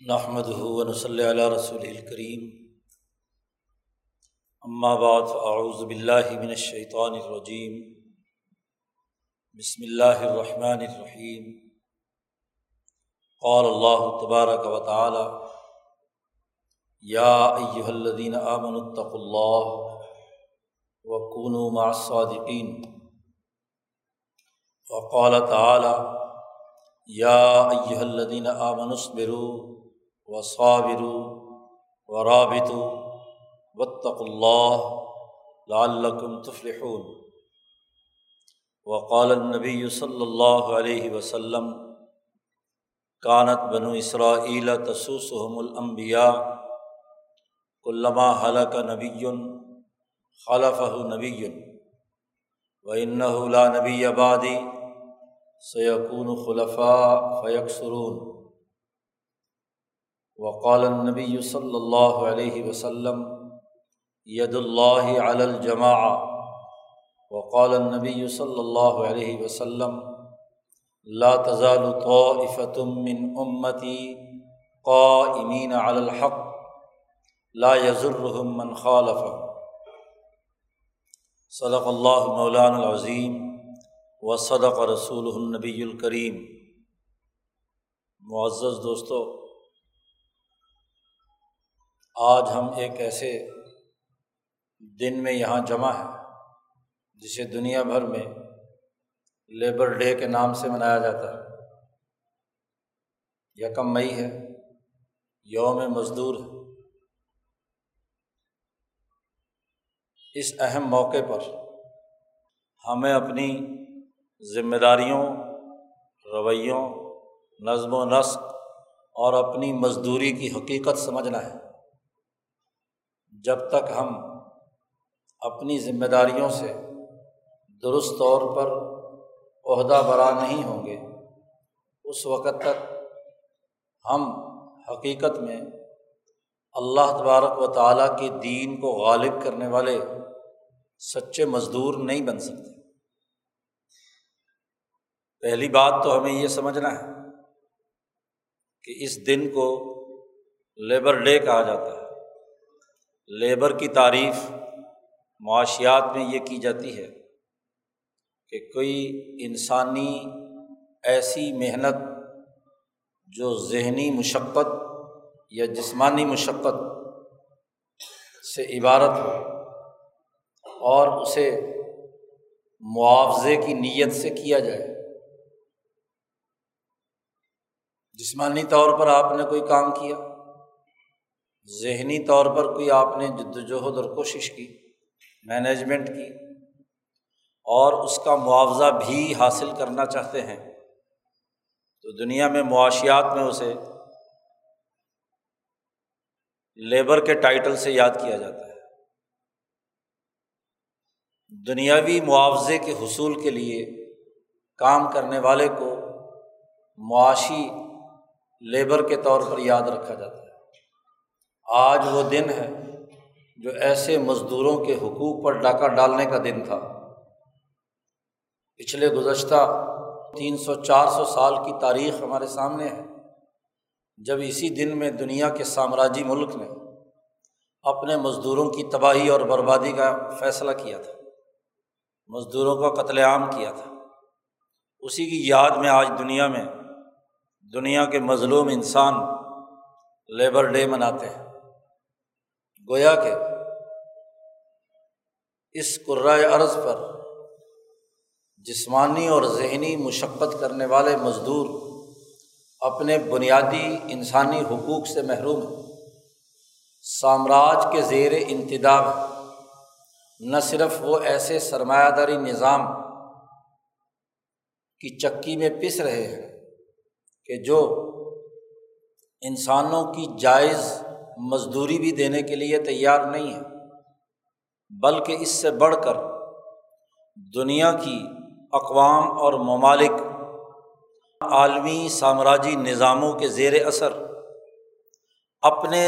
نحمد ہُون صلی اللہ رسول الکریم اما بعد فاعوذ باللہ من الشیطان الرجیم بسم اللہ الرحمن الرحیم قال اللہ تبارک و تعالی یا ایہا الذین آمنوا اتقوا اللہ وکونوا مع الصادقین وقال تعالی یا ایہا الذین آمنوا اصبروا و صابر و رابط وطق اللہ لعلکم تفلحون. وقال النبی صلی اللہ علیہ وسلم کانت بنو اسرائیل تسوسحم الانبیاء علامہ حلق نبی خلف نبی و انَََََََََََََََََََََََََََََََََََََََََََََََََََََََََََََََََََََََََََََََََََََََََََََ خلفہ سیقون خلفاء فیکسرون وقال النبی صلی اللہ علیہ وسلم ید اللہ علی الجماع وقال النبی صلی اللہ علیہ وسلم، لا تزال طائفة من امتی قائمین علی الحق، لا يضرهم من خالف صدق اللہ مولان العظیم و صدق رسول النبی الکریم معزز دوستو آج ہم ایک ایسے دن میں یہاں جمع ہے جسے دنیا بھر میں لیبر ڈے کے نام سے منایا جاتا ہے۔ یکم مئی ہے، یوم مزدور ہے۔ اس اہم موقع پر ہمیں اپنی ذمہ داریوں، رویوں، نظم و نسق اور اپنی مزدوری کی حقیقت سمجھنا ہے۔ جب تک ہم اپنی ذمہ داریوں سے درست طور پر عہدہ برا نہیں ہوں گے، اس وقت تک ہم حقیقت میں اللہ تبارک و تعالیٰ کے دین کو غالب کرنے والے سچے مزدور نہیں بن سکتے۔ پہلی بات تو ہمیں یہ سمجھنا ہے کہ اس دن کو لیبر ڈے کہا جاتا ہے۔ لیبر کی تعریف معاشیات میں یہ کی جاتی ہے کہ کوئی انسانی ایسی محنت جو ذہنی مشقت یا جسمانی مشقت سے عبارت ہو اور اسے معاوضے کی نیت سے کیا جائے۔ جسمانی طور پر آپ نے کوئی کام کیا؟ ذہنی طور پر کوئی آپ نے جد وجہد اور کوشش کی مینجمنٹ کی، اور اس کا معاوضہ بھی حاصل کرنا چاہتے ہیں، تو دنیا میں معاشیات میں اسے لیبر کے ٹائٹل سے یاد کیا جاتا ہے۔ دنیاوی معاوضے کے حصول کے لیے کام کرنے والے کو معاشی لیبر کے طور پر یاد رکھا جاتا ہے۔ آج وہ دن ہے جو ایسے مزدوروں کے حقوق پر ڈاکہ ڈالنے کا دن تھا۔ پچھلے گزشتہ تین سو چار سو سال کی تاریخ ہمارے سامنے ہے۔ جب اسی دن میں دنیا کے سامراجی ملک نے اپنے مزدوروں کی تباہی اور بربادی کا فیصلہ کیا تھا۔ مزدوروں کا قتل عام کیا تھا۔ اسی کی یاد میں آج دنیا میں دنیا کے مظلوم انسان لیبر ڈے مناتے ہیں۔ گویا کہ اس قرائے عرض پر جسمانی اور ذہنی مشقت کرنے والے مزدور اپنے بنیادی انسانی حقوق سے محروم ہیں۔ سامراج کے زیر انتداب نہ صرف وہ ایسے سرمایہ داری نظام کی چکی میں پس رہے ہیں کہ جو انسانوں کی جائز مزدوری بھی دینے کے لیے تیار نہیں ہے، بلکہ اس سے بڑھ کر دنیا کی اقوام اور ممالک، عالمی سامراجی نظاموں کے زیر اثر، اپنے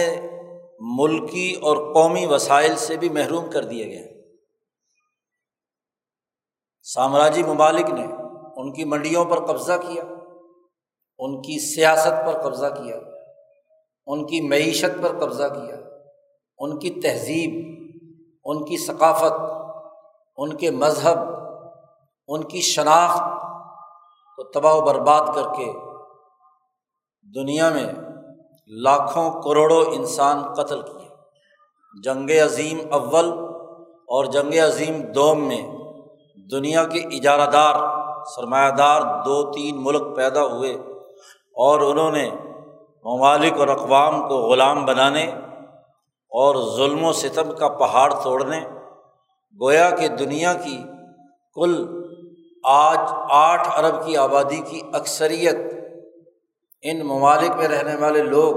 ملکی اور قومی وسائل سے بھی محروم کر دیے گئے سامراجی ممالک نے ان کی منڈیوں پر قبضہ کیا، ان کی سیاست پر قبضہ کیا۔ ان کی معیشت پر قبضہ کیا، ان کی تہذیب، ان کی ثقافت، ان کے مذہب، ان کی شناخت کو تباہ و برباد کر کے دنیا میں لاکھوں کروڑوں انسان قتل کیے۔ جنگ عظیم اول اور جنگ عظیم دوم میں دنیا کے اجارہ دار، سرمایہ دار دو تین ملک پیدا ہوئے اور انہوں نے ممالک اور اقوام کو غلام بنانے اور ظلم و ستم کا پہاڑ توڑنے، گویا کہ دنیا کی کل آج آٹھ ارب کی آبادی کی اکثریت ان ممالک میں رہنے والے لوگ،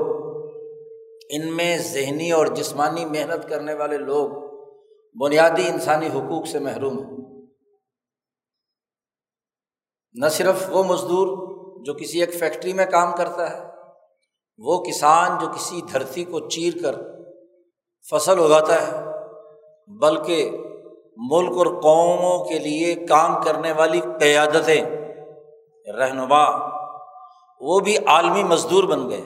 ان میں ذہنی اور جسمانی محنت کرنے والے لوگ بنیادی انسانی حقوق سے محروم ہیں۔ نہ صرف وہ مزدور جو کسی ایک فیکٹری میں کام کرتا ہے وہ کسان جو کسی دھرتی کو چیر کر فصل اگاتا ہے، بلکہ ملک اور قوموں کے لیے کام کرنے والی قیادتیں، رہنما، وہ بھی عالمی مزدور بن گئے۔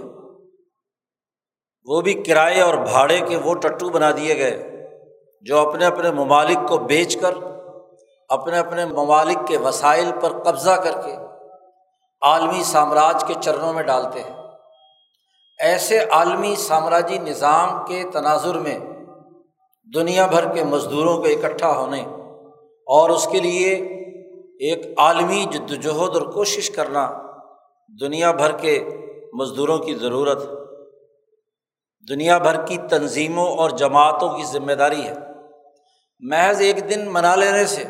وہ بھی کرائے اور بھاڑے کے وہ ٹٹو بنا دیے گئے، جو اپنے اپنے ممالک کو بیچ کر، اپنے اپنے ممالک کے وسائل پر قبضہ کر کے عالمی سامراج کے چرنوں میں ڈالتے ہیں۔ ایسے عالمی سامراجی نظام کے تناظر میں دنیا بھر کے مزدوروں کے اکٹھا ہونے اور اس کے لیے ایک عالمی جد وجہد اور کوشش کرنا دنیا بھر کے مزدوروں کی ضرورت دنیا بھر کی تنظیموں اور جماعتوں کی ذمہ داری ہے۔ محض ایک دن منا لینے سے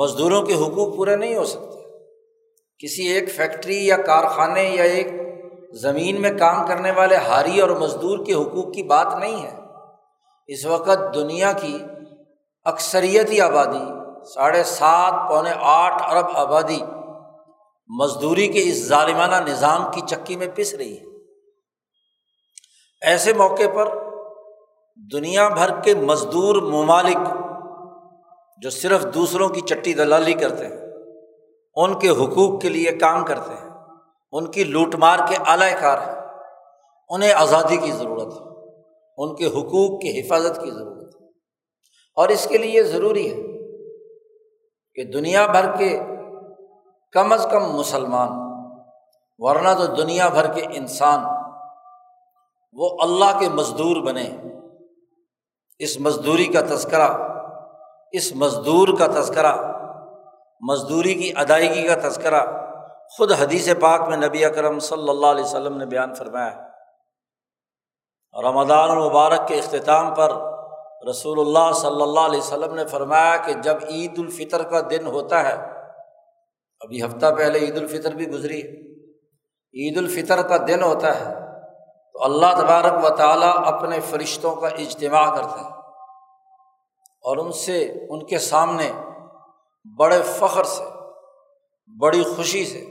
مزدوروں کے حقوق پورے نہیں ہو سکتے۔ کسی ایک فیکٹری یا کارخانے یا ایک زمین میں کام کرنے والے ہاری اور مزدور کے حقوق کی بات نہیں ہے۔ اس وقت دنیا کی اکثریتی آبادی ساڑھے سات پونے آٹھ ارب آبادی مزدوری کے اس ظالمانہ نظام کی چکی میں پس رہی ہے۔ ایسے موقع پر دنیا بھر کے مزدور ممالک جو صرف دوسروں کی چٹی دلالی کرتے ہیں، ان کے حقوق کے لیے کام کرتے ہیں۔ ان کی لوٹ مار کے اعلی کار ہیں۔ انہیں آزادی کی ضرورت ہے۔ ان کے حقوق کی حفاظت کی ضرورت ہے۔ اور اس کے لیے ضروری ہے کہ دنیا بھر کے کم از کم مسلمان، ورنہ تو دنیا بھر کے انسان وہ اللہ کے مزدور بنے۔ اس مزدوری کا تذکرہ، اس مزدور کا تذکرہ، مزدوری کی ادائیگی کا تذکرہ خود حدیث پاک میں نبی اکرم صلی اللہ علیہ وسلم نے بیان فرمایا رمضان المبارک کے اختتام پر رسول اللہ صلی اللہ علیہ وسلم نے فرمایا کہ جب عید الفطر کا دن ہوتا ہے، ابھی ہفتہ پہلے عید الفطر بھی گزری، عید الفطر کا دن ہوتا ہے تو اللہ تبارک و تعالیٰ اپنے فرشتوں کا اجتماع کرتا ہے اور ان سے، ان کے سامنے بڑے فخر سے، بڑی خوشی سے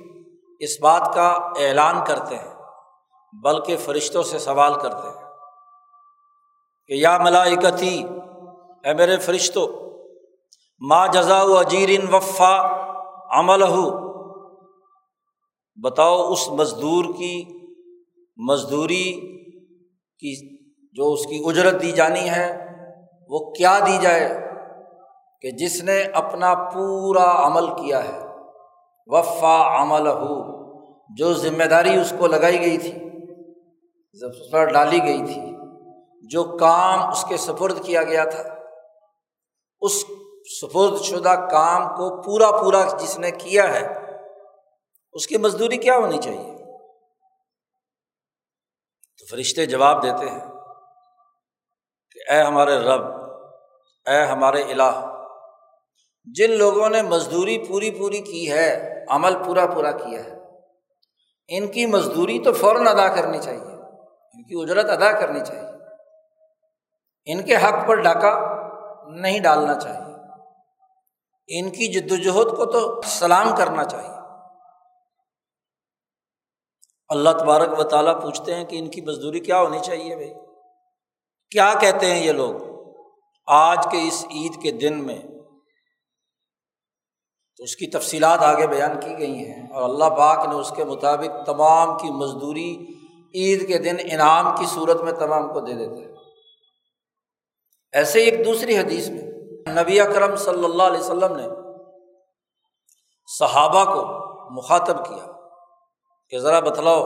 اس بات کا اعلان کرتے ہیں، بلکہ فرشتوں سے سوال کرتے ہیں کہ یا ملائکتی، اے میرے فرشتوں ماں جزا و اجیرن وفا عمل ہو بتاؤ اس مزدور کی، مزدوری کی جو اس کی اجرت دی جانی ہے، وہ کیا دی جائے کہ جس نے اپنا پورا عمل کیا ہے؟ وفا عمل ہو جو ذمہ داری اس کو لگائی گئی تھی اس پر ڈالی گئی تھی، جو کام اس کے سپرد کیا گیا تھا، اس سپرد شدہ کام کو پورا پورا جس نے کیا ہے، اس کی مزدوری کیا ہونی چاہیے؟ تو فرشتے جواب دیتے ہیں کہ اے ہمارے رب، اے ہمارے الہ جن لوگوں نے مزدوری پوری پوری کی ہے، عمل پورا پورا کیا ہے، ان کی مزدوری تو فوراً ادا کرنی چاہیے، ان کی اجرت ادا کرنی چاہیے۔ ان کے حق پر ڈاکہ نہیں ڈالنا چاہیے۔ ان کی جد وجہد کو تو سلام کرنا چاہیے۔ اللہ تبارک و تعالیٰ پوچھتے ہیں کہ ان کی مزدوری کیا ہونی چاہیے بھائی؟ کیا کہتے ہیں یہ لوگ؟ آج کے اس عید کے دن میں تو اس کی تفصیلات آگے بیان کی گئی ہیں اور اللہ پاک نے اس کے مطابق تمام کی مزدوری عید کے دن انعام کی صورت میں تمام کو دے دیتے ہیں ایسے ایک دوسری حدیث میں نبی اکرم صلی اللہ علیہ وسلم نے صحابہ کو مخاطب کیا کہ ذرا بتلاؤ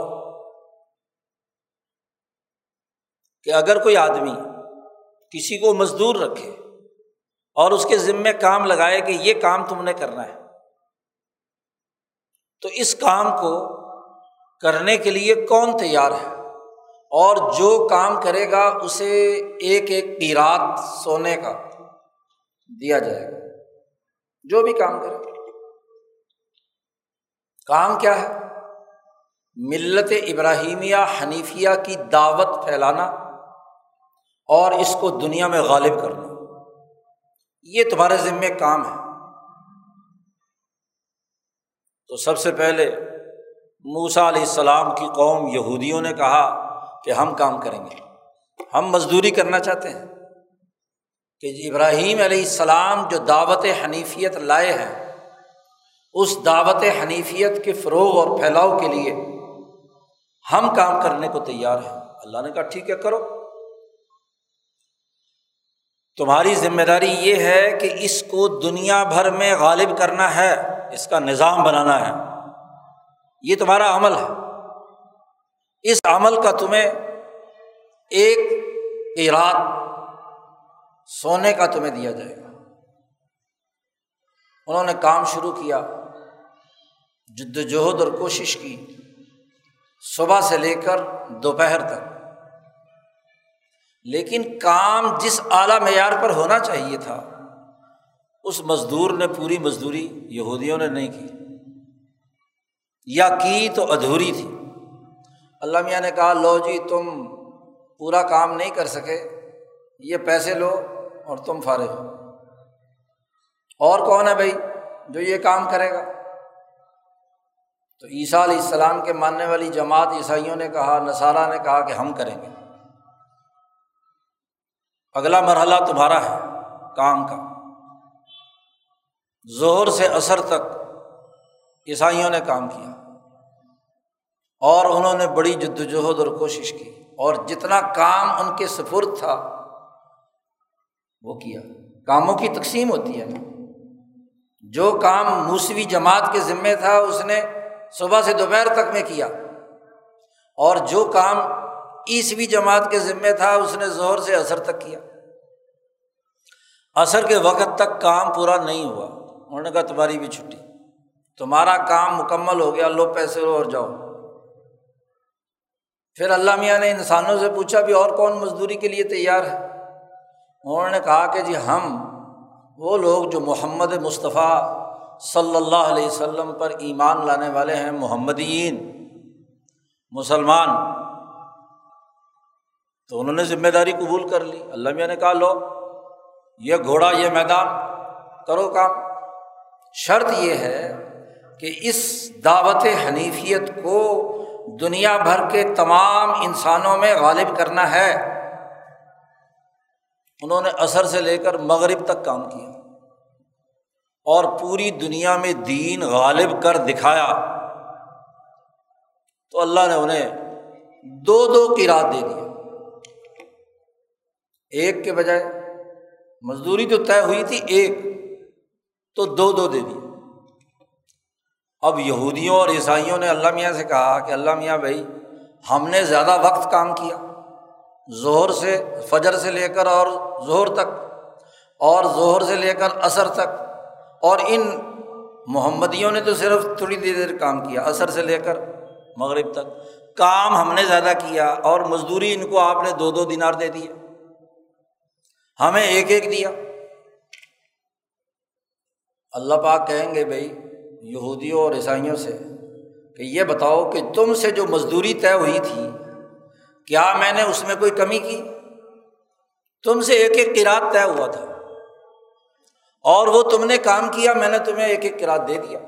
کہ اگر کوئی آدمی کسی کو مزدور رکھے اور اس کے ذمے کام لگائے کہ یہ کام تم نے کرنا ہے تو اس کام کو کرنے کے لیے کون تیار ہے؟ اور جو کام کرے گا اسے ایک ایک پیرات سونے کا دیا جائے گا۔ جو بھی کام کرے۔ کام کیا ہے؟ ملت ابراہیمیہ حنیفیہ کی دعوت پھیلانا اور اس کو دنیا میں غالب کرنا۔ یہ تمہارے ذمے کام ہے۔ تو سب سے پہلے موسا علیہ السلام کی قوم یہودیوں نے کہا کہ ہم کام کریں گے۔ ہم مزدوری کرنا چاہتے ہیں کہ ابراہیم علیہ السلام جو دعوت حنیفیت لائے ہیں، اس دعوت حنیفیت کے فروغ اور پھیلاؤ کے لیے ہم کام کرنے کو تیار ہیں۔ اللہ نے کہا، ٹھیک ہے، کرو۔ تمہاری ذمہ داری یہ ہے کہ اس کو دنیا بھر میں غالب کرنا ہے، اس کا نظام بنانا ہے۔ یہ تمہارا عمل ہے۔ اس عمل کا تمہیں ایک اراد سونے کا تمہیں دیا جائے گا۔ انہوں نے کام شروع کیا، جد وجہد اور کوشش کی۔ صبح سے لے کر دوپہر تک۔ لیکن کام جس اعلیٰ معیار پر ہونا چاہیے تھا، اس مزدور نے پوری مزدوری یہودیوں نے نہیں کی۔ یا کی تو ادھوری تھی۔ اللہ میاں نے کہا، لو جی تم پورا کام نہیں کر سکے، یہ پیسے لو اور تم فارغ ہو۔ اور کون ہے بھائی جو یہ کام کرے گا؟ تو عیسیٰ علیہ السلام کے ماننے والی جماعت عیسائیوں نے کہا، نصارہ نے کہا کہ ہم کریں گے۔ اگلا مرحلہ تمہارا ہے، کام کا۔ زہر سے اثر تک عیسائیوں نے کام کیا۔ اور انہوں نے بڑی جد وجہد اور کوشش کی۔ اور جتنا کام ان کے سفر تھا، وہ کیا۔ کاموں کی تقسیم ہوتی ہے۔ نا جو کام موسوی جماعت کے ذمے تھا، اس نے صبح سے دوپہر تک میں کیا۔ اور جو کام عیسوی جماعت کے ذمے تھا، اس نے زہر سے اثر تک کیا۔ اثر کے وقت تک کام پورا نہیں ہوا۔ انہوں نے کہا، تمہاری بھی چھٹی۔ تمہارا کام مکمل ہو گیا، لو پیسے لو اور جاؤ۔ پھر اللہ میاں نے انسانوں سے پوچھا بھی اور کون مزدوری کے لیے تیار ہے؟ انہوں نے کہا کہ جی ہم، وہ لوگ جو محمد مصطفیٰ صلی اللہ علیہ وسلم پر ایمان لانے والے ہیں، محمدین، مسلمان۔ تو انہوں نے ذمہ داری قبول کر لی۔ اللہ میاں نے کہا، لو، یہ گھوڑا، یہ میدان، کرو کام۔ شرط یہ ہے کہ اس دعوت حنیفیت کو دنیا بھر کے تمام انسانوں میں غالب کرنا ہے۔ انہوں نے اثر سے لے کر مغرب تک کام کیا اور پوری دنیا میں دین غالب کر دکھایا۔ تو اللہ نے انہیں دو دو کی رات دے دیا ایک کے بجائے مزدوری تو طے ہوئی تھی ایک، تو دو دو دے دی اب یہودیوں اور عیسائیوں نے اللہ میاں سے کہا کہ اللہ میاں بھائی، ہم نے زیادہ وقت کام کیا زہر سے فجر سے لے کر اور زہر تک، اور زہر سے لے کر اثر تک۔ اور ان محمدیوں نے تو صرف تھوڑی دیر دیر کام کیا اثر سے لے کر مغرب تک۔ کام ہم نے زیادہ کیا اور مزدوری ان کو آپ نے دو دو دینار دے دیے ہمیں ایک ایک دیا۔ اللہ پاک کہیں گے بھائی، یہودیوں اور عیسائیوں سے کہ یہ بتاؤ کہ تم سے جو مزدوری طے ہوئی تھی، کیا میں نے اس میں کوئی کمی کی؟ تم سے ایک ایک کراط طے ہوا تھا۔ اور وہ تم نے کام کیا، میں نے تمہیں ایک ایک کراط دے دیا۔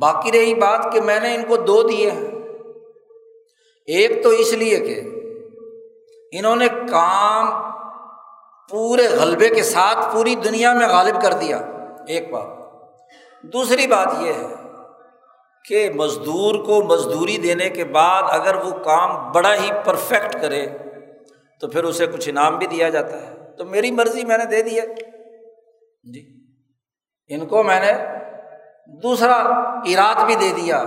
باقی رہی بات کہ میں نے ان کو دو دیے ہیں۔ ایک تو اس لیے کہ انہوں نے کام پورے غلبے کے ساتھ پوری دنیا میں غالب کر دیا، ایک بات۔ دوسری بات یہ ہے کہ مزدور کو مزدوری دینے کے بعد اگر وہ کام بڑا ہی پرفیکٹ کرے، تو پھر اسے کچھ انعام بھی دیا جاتا ہے۔ تو میری مرضی میں نے دے دیا جی۔ ان کو میں نے دوسرا اراد بھی دے دیا،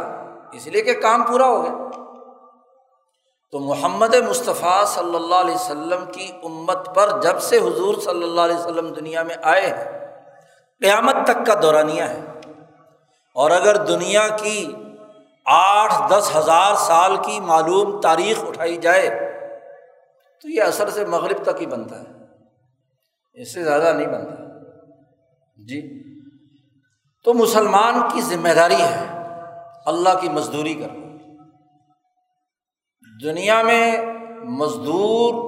اس لیے کہ کام پورا ہو گیا۔ تو محمد مصطفیٰ صلی اللہ علیہ وسلم کی امت پر جب سے حضور صلی اللہ علیہ وسلم دنیا میں آئے ہیں، قیامت تک کا دورانیہ ہے۔ اور اگر دنیا کی آٹھ دس ہزار سال کی معلوم تاریخ اٹھائی جائے، تو یہ اثر سے مغرب تک ہی بنتا ہے۔ اس سے زیادہ نہیں بنتا۔ جی۔ تو مسلمان کی ذمہ داری ہے اللہ کی مزدوری کرنا۔ دنیا میں مزدور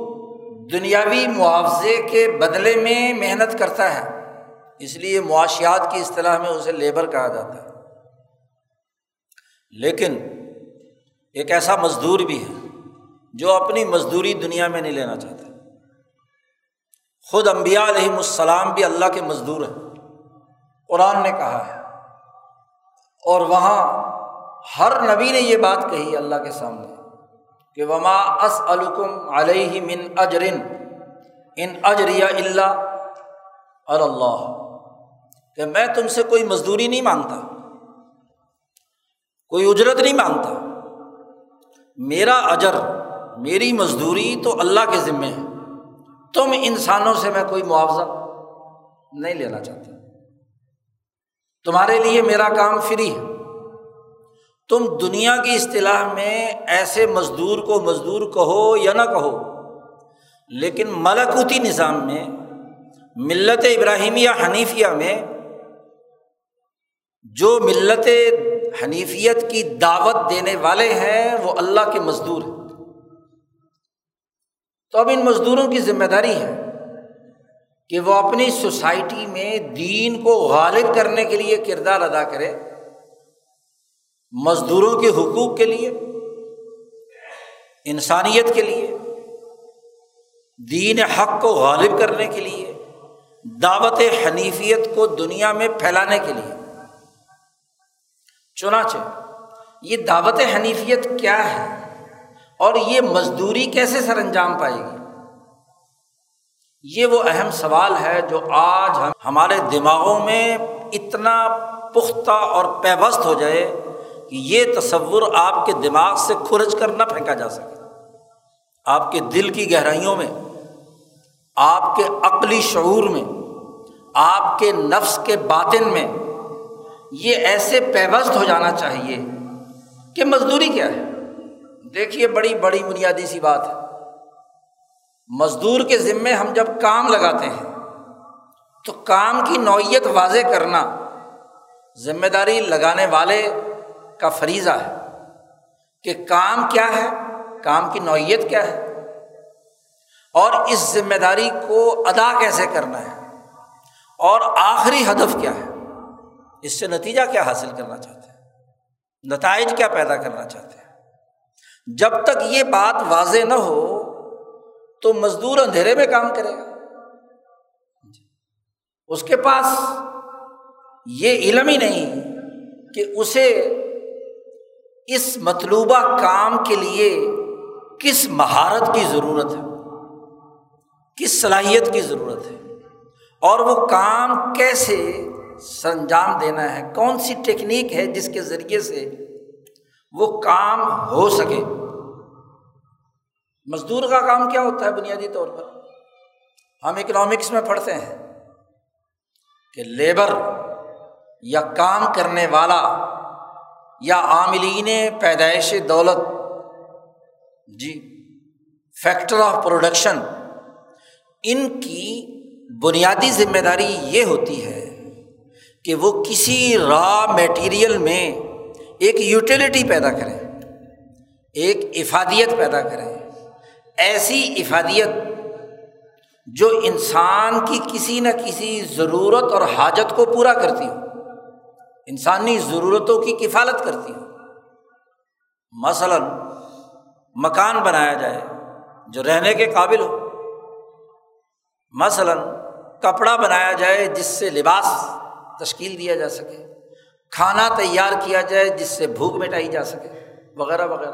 دنیاوی معاوضے کے بدلے میں محنت کرتا ہے، اس لیے معاشیات کی اصطلاح میں اسے لیبر کہا جاتا ہے۔ لیکن ایک ایسا مزدور بھی ہے جو اپنی مزدوری دنیا میں نہیں لینا چاہتا۔ خود امبیا علیہم السلام بھی اللہ کے مزدور ہیں۔ قرآن نے کہا ہے۔ اور وہاں ہر نبی نے یہ بات کہی اللہ کے سامنے۔ کہ وما اس الکم علیہ من اجرن ان اجریا اللہ اللہ کہ میں تم سے کوئی مزدوری نہیں مانگتا، کوئی اجرت نہیں مانگتا، میرا اجر، میری مزدوری تو اللہ کے ذمے ہے، تم انسانوں سے میں کوئی معاوضہ نہیں لینا چاہتا، تمہارے لیے میرا کام فری ہے۔ تم دنیا کی اصطلاح میں ایسے مزدور کو مزدور کہو یا نہ کہو، لیکن ملکوتی نظام میں، ملت ابراہیمیہ حنیفیہ میں، جو ملت حنیفیت کی دعوت دینے والے ہیں، وہ اللہ کے مزدور ہیں۔ تو اب ان مزدوروں کی ذمہ داری ہے کہ وہ اپنی سوسائٹی میں دین کو غالب کرنے کے لیے کردار ادا کرے۔ مزدوروں کے حقوق کے لیے، انسانیت کے لیے، دین حق کو غالب کرنے کے لیے، دعوت حنیفیت کو دنیا میں پھیلانے کے لیے۔ چنانچہ، یہ دعوت حنیفیت کیا ہے؟ اور یہ مزدوری کیسے سر انجام پائے گی؟ یہ وہ اہم سوال ہے جو آج ہم ہمارے دماغوں میں اتنا پختہ اور پیوست ہو جائے کہ یہ تصور آپ کے دماغ سے کھرج کر نہ پھینکا جا سکے۔ آپ کے دل کی گہرائیوں میں، آپ کے عقلی شعور میں، آپ کے نفس کے باطن میں یہ ایسے پیوست ہو جانا چاہیے کہ مزدوری کیا ہے۔ دیکھیے بڑی بڑی بنیادی سی بات ہے۔ مزدور کے ذمے ہم جب کام لگاتے ہیں، تو کام کی نوعیت واضح کرنا، ذمہ داری لگانے والے کا فریضہ ہے کہ کام کیا ہے؟ کام کی نوعیت کیا ہے؟ اور اس ذمہ داری کو ادا کیسے کرنا ہے؟ اور آخری ہدف کیا ہے؟ اس سے نتیجہ کیا حاصل کرنا چاہتے ہیں؟ نتائج کیا پیدا کرنا چاہتے ہیں؟ جب تک یہ بات واضح نہ ہو تو مزدور اندھیرے میں کام کرے گا۔ اس کے پاس یہ علم ہی نہیں کہ اسے اس مطلوبہ کام کے لیے کس مہارت کی ضرورت ہے؟ کس صلاحیت کی ضرورت ہے؟ اور وہ کام کیسے سنجام دینا ہے؟ کون سی ٹیکنیک ہے جس کے ذریعے سے وہ کام ہو سکے؟ مزدور کا کام کیا ہوتا ہے بنیادی طور پر؟ ہم اکنامکس میں پڑھتے ہیں کہ لیبر یا کام کرنے والا یا عاملین پیدائش دولت جی فیکٹر آف پروڈکشن، ان کی بنیادی ذمہ داری یہ ہوتی ہے کہ وہ کسی را میٹیریل میں ایک یوٹیلیٹی پیدا کرے ایک افادیت پیدا کرے ایسی افادیت جو انسان کی کسی نہ کسی ضرورت اور حاجت کو پورا کرتی ہو۔ انسانی ضرورتوں کی کفالت کرتی ہو۔ مثلاً مکان بنایا جائے جو رہنے کے قابل ہو۔ مثلاً کپڑا بنایا جائے جس سے لباس تشکیل دیا جا سکے۔ کھانا تیار کیا جائے جس سے بھوک مٹائی جا سکے۔ وغیرہ وغیرہ۔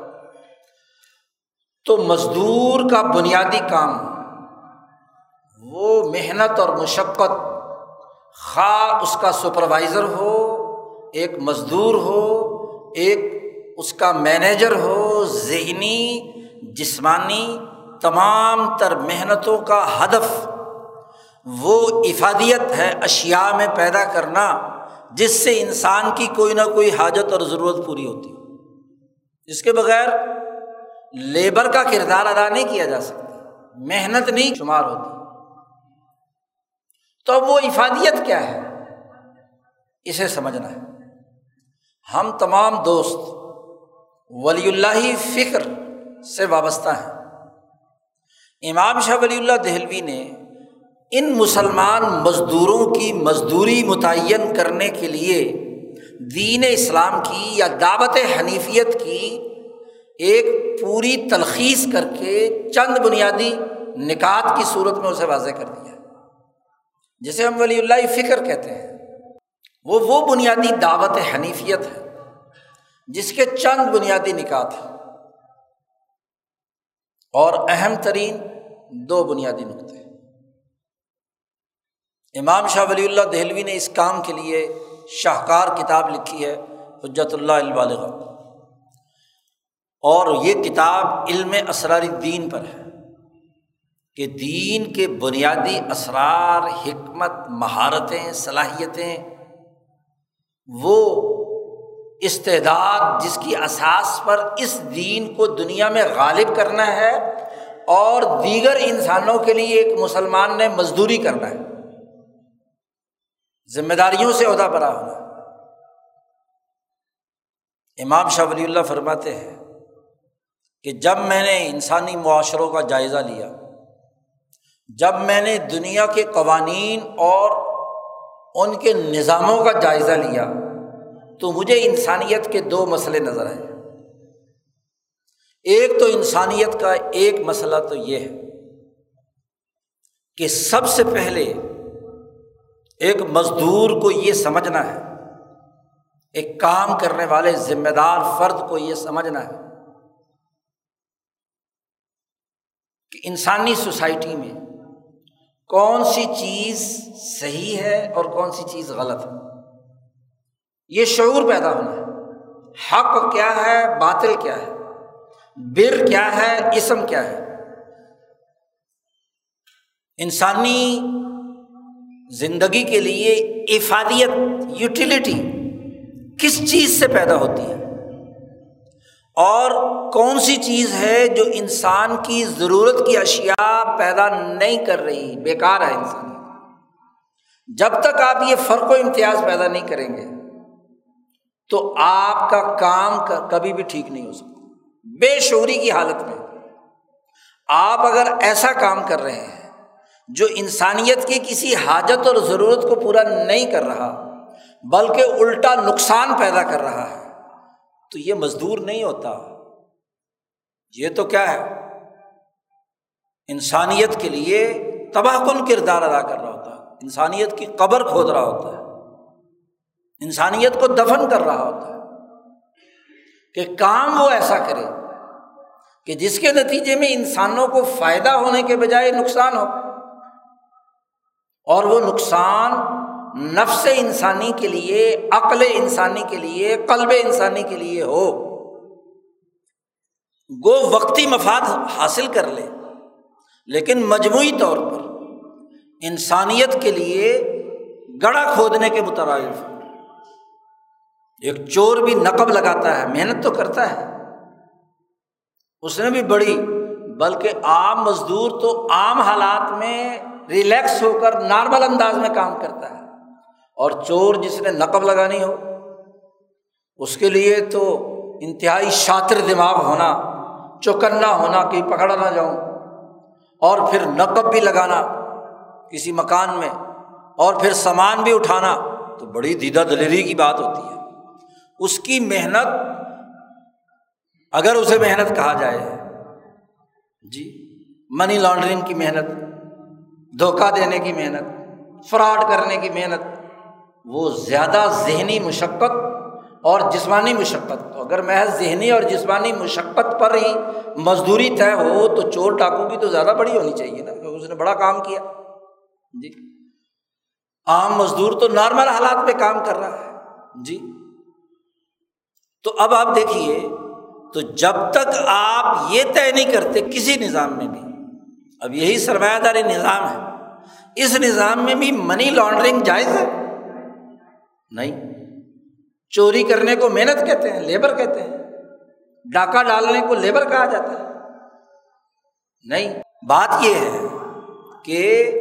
تو مزدور کا بنیادی کام وہ محنت اور مشقت خواہ اس کا سپروائزر ہو ایک مزدور ہو، ایک اس کا مینیجر ہو، ذہنی، جسمانی، تمام تر محنتوں کا ہدف۔ وہ افادیت ہے اشیا میں پیدا کرنا، جس سے انسان کی کوئی نہ کوئی حاجت اور ضرورت پوری ہوتی ہو۔ جس کے بغیر لیبر کا کردار ادا نہیں کیا جا سکتا، محنت نہیں شمار ہوتی۔ تو اب وہ افادیت کیا ہے؟ اسے سمجھنا ہے۔ ہم تمام دوست ولی اللہ فکر سے وابستہ ہیں۔ امام شاہ ولی اللہ دہلوی نے ان مسلمان مزدوروں کی مزدوری متعین کرنے کے لیے دین اسلام کی یا دعوت حنیفیت کی ایک پوری تلخیص کر کے چند بنیادی نکات کی صورت میں اسے واضح کر دیا۔ جسے ہم ولی اللہ فکر کہتے ہیں۔ وہ وہ بنیادی دعوت حنیفیت ہے، جس کے چند بنیادی نکات ہیں۔ اور اہم ترین دو بنیادی نقطے امام شاہ ولی اللہ دہلوی نے اس کام کے لیے شاہکار کتاب لکھی ہے، حجت اللہ البالغ اور یہ کتاب علم اسرار دین پر ہے کہ دین کے بنیادی اسرار، حکمت، مہارتیں، صلاحیتیں وہ استعداد جس کی اساس پر اس دین کو دنیا میں غالب کرنا ہے اور دیگر انسانوں کے لیے ایک مسلمان نے مزدوری کرنا ہے۔ ذمہ داریوں سے عہدہ برا ہونا۔ امام شاہ ولی اللہ فرماتے ہیں کہ جب میں نے انسانی معاشروں کا جائزہ لیا، جب میں نے دنیا کے قوانین اور ان کے نظاموں کا جائزہ لیا تو مجھے انسانیت کے دو مسئلے نظر آئے۔ ایک تو انسانیت کا ایک مسئلہ تو یہ ہے کہ سب سے پہلے ایک مزدور کو یہ سمجھنا ہے، ایک کام کرنے والے ذمہ دار فرد کو یہ سمجھنا ہے کہ انسانی سوسائٹی میں کون سی چیز صحیح ہے اور کون سی چیز غلط ہے؟ یہ شعور پیدا ہونا ہے۔ حق کیا ہے؟ باطل کیا ہے؟ بر کیا ہے؟ اسم کیا ہے؟ انسانی زندگی کے لیے افادیت، یوٹیلیٹی کس چیز سے پیدا ہوتی ہے؟ اور کون سی چیز ہے جو انسان کی ضرورت کی اشیا پیدا نہیں کر رہی، بیکار ہے انسان۔ جب تک آپ یہ فرق و امتیاز پیدا نہیں کریں گے، تو آپ کا کام کبھی بھی ٹھیک نہیں ہو سکتا۔ بے شعوری کی حالت میں آپ اگر ایسا کام کر رہے ہیں جو انسانیت کی کسی حاجت اور ضرورت کو پورا نہیں کر رہا، بلکہ الٹا نقصان پیدا کر رہا ہے تو یہ مزدور نہیں ہوتا۔ یہ تو کیا ہے؟ انسانیت کے لیے تباہ کن کردار ادا کر رہا ہوتا۔ ہے انسانیت کی قبر کھود رہا ہوتا ہے۔ انسانیت کو دفن کر رہا ہوتا ہے۔ کہ کام وہ ایسا کرے کہ جس کے نتیجے میں انسانوں کو فائدہ ہونے کے بجائے نقصان ہو۔ اور وہ نقصان نفس انسانی کے لیے، عقل انسانی کے لیے، قلب انسانی کے لیے ہو۔ گو وقتی مفاد حاصل کر لے۔ لیکن مجموعی طور پر انسانیت کے لیے گڑا کھودنے کے مترادف۔ ایک چور بھی نقب لگاتا ہے، محنت تو کرتا ہے۔ اس نے بھی بڑی، بلکہ عام مزدور تو عام حالات میں ریلیکس ہو کر نارمل انداز میں کام کرتا ہے۔ اور چور جس نے نقب لگانی ہو، اس کے لیے تو انتہائی شاطر دماغ ہونا، چوکنا ہونا کہ پکڑا نہ جاؤں، اور پھر نقب بھی لگانا کسی مکان میں، اور پھر سامان بھی اٹھانا تو بڑی دیدہ دلیری کی بات ہوتی ہے۔ اس کی محنت، اگر اسے محنت کہا جائے جی منی لانڈرنگ کی محنت، دھوکہ دینے کی محنت، فراڈ کرنے کی محنت وہ زیادہ ذہنی مشقت اور جسمانی مشقت۔ اگر محض ذہنی اور جسمانی مشقت پر ہی مزدوری طے ہو تو چور ٹاکو کی تو زیادہ بڑی ہونی چاہیے نا، کیونکہ اس نے بڑا کام کیا۔ جی۔ عام مزدور تو نارمل حالات میں کام کر رہا ہے۔ جی۔ تو اب آپ دیکھیے، تو جب تک آپ یہ طے نہیں کرتے کسی نظام میں بھی، اب یہی سرمایہ داری نظام ہے۔ اس نظام میں بھی منی لانڈرنگ جائز ہے؟ نہیں۔ چوری کرنے کو محنت کہتے ہیں، لیبر کہتے ہیں۔ ڈاکہ ڈالنے کو لیبر کہا جاتا ہے۔ نہیں، بات یہ ہے کہ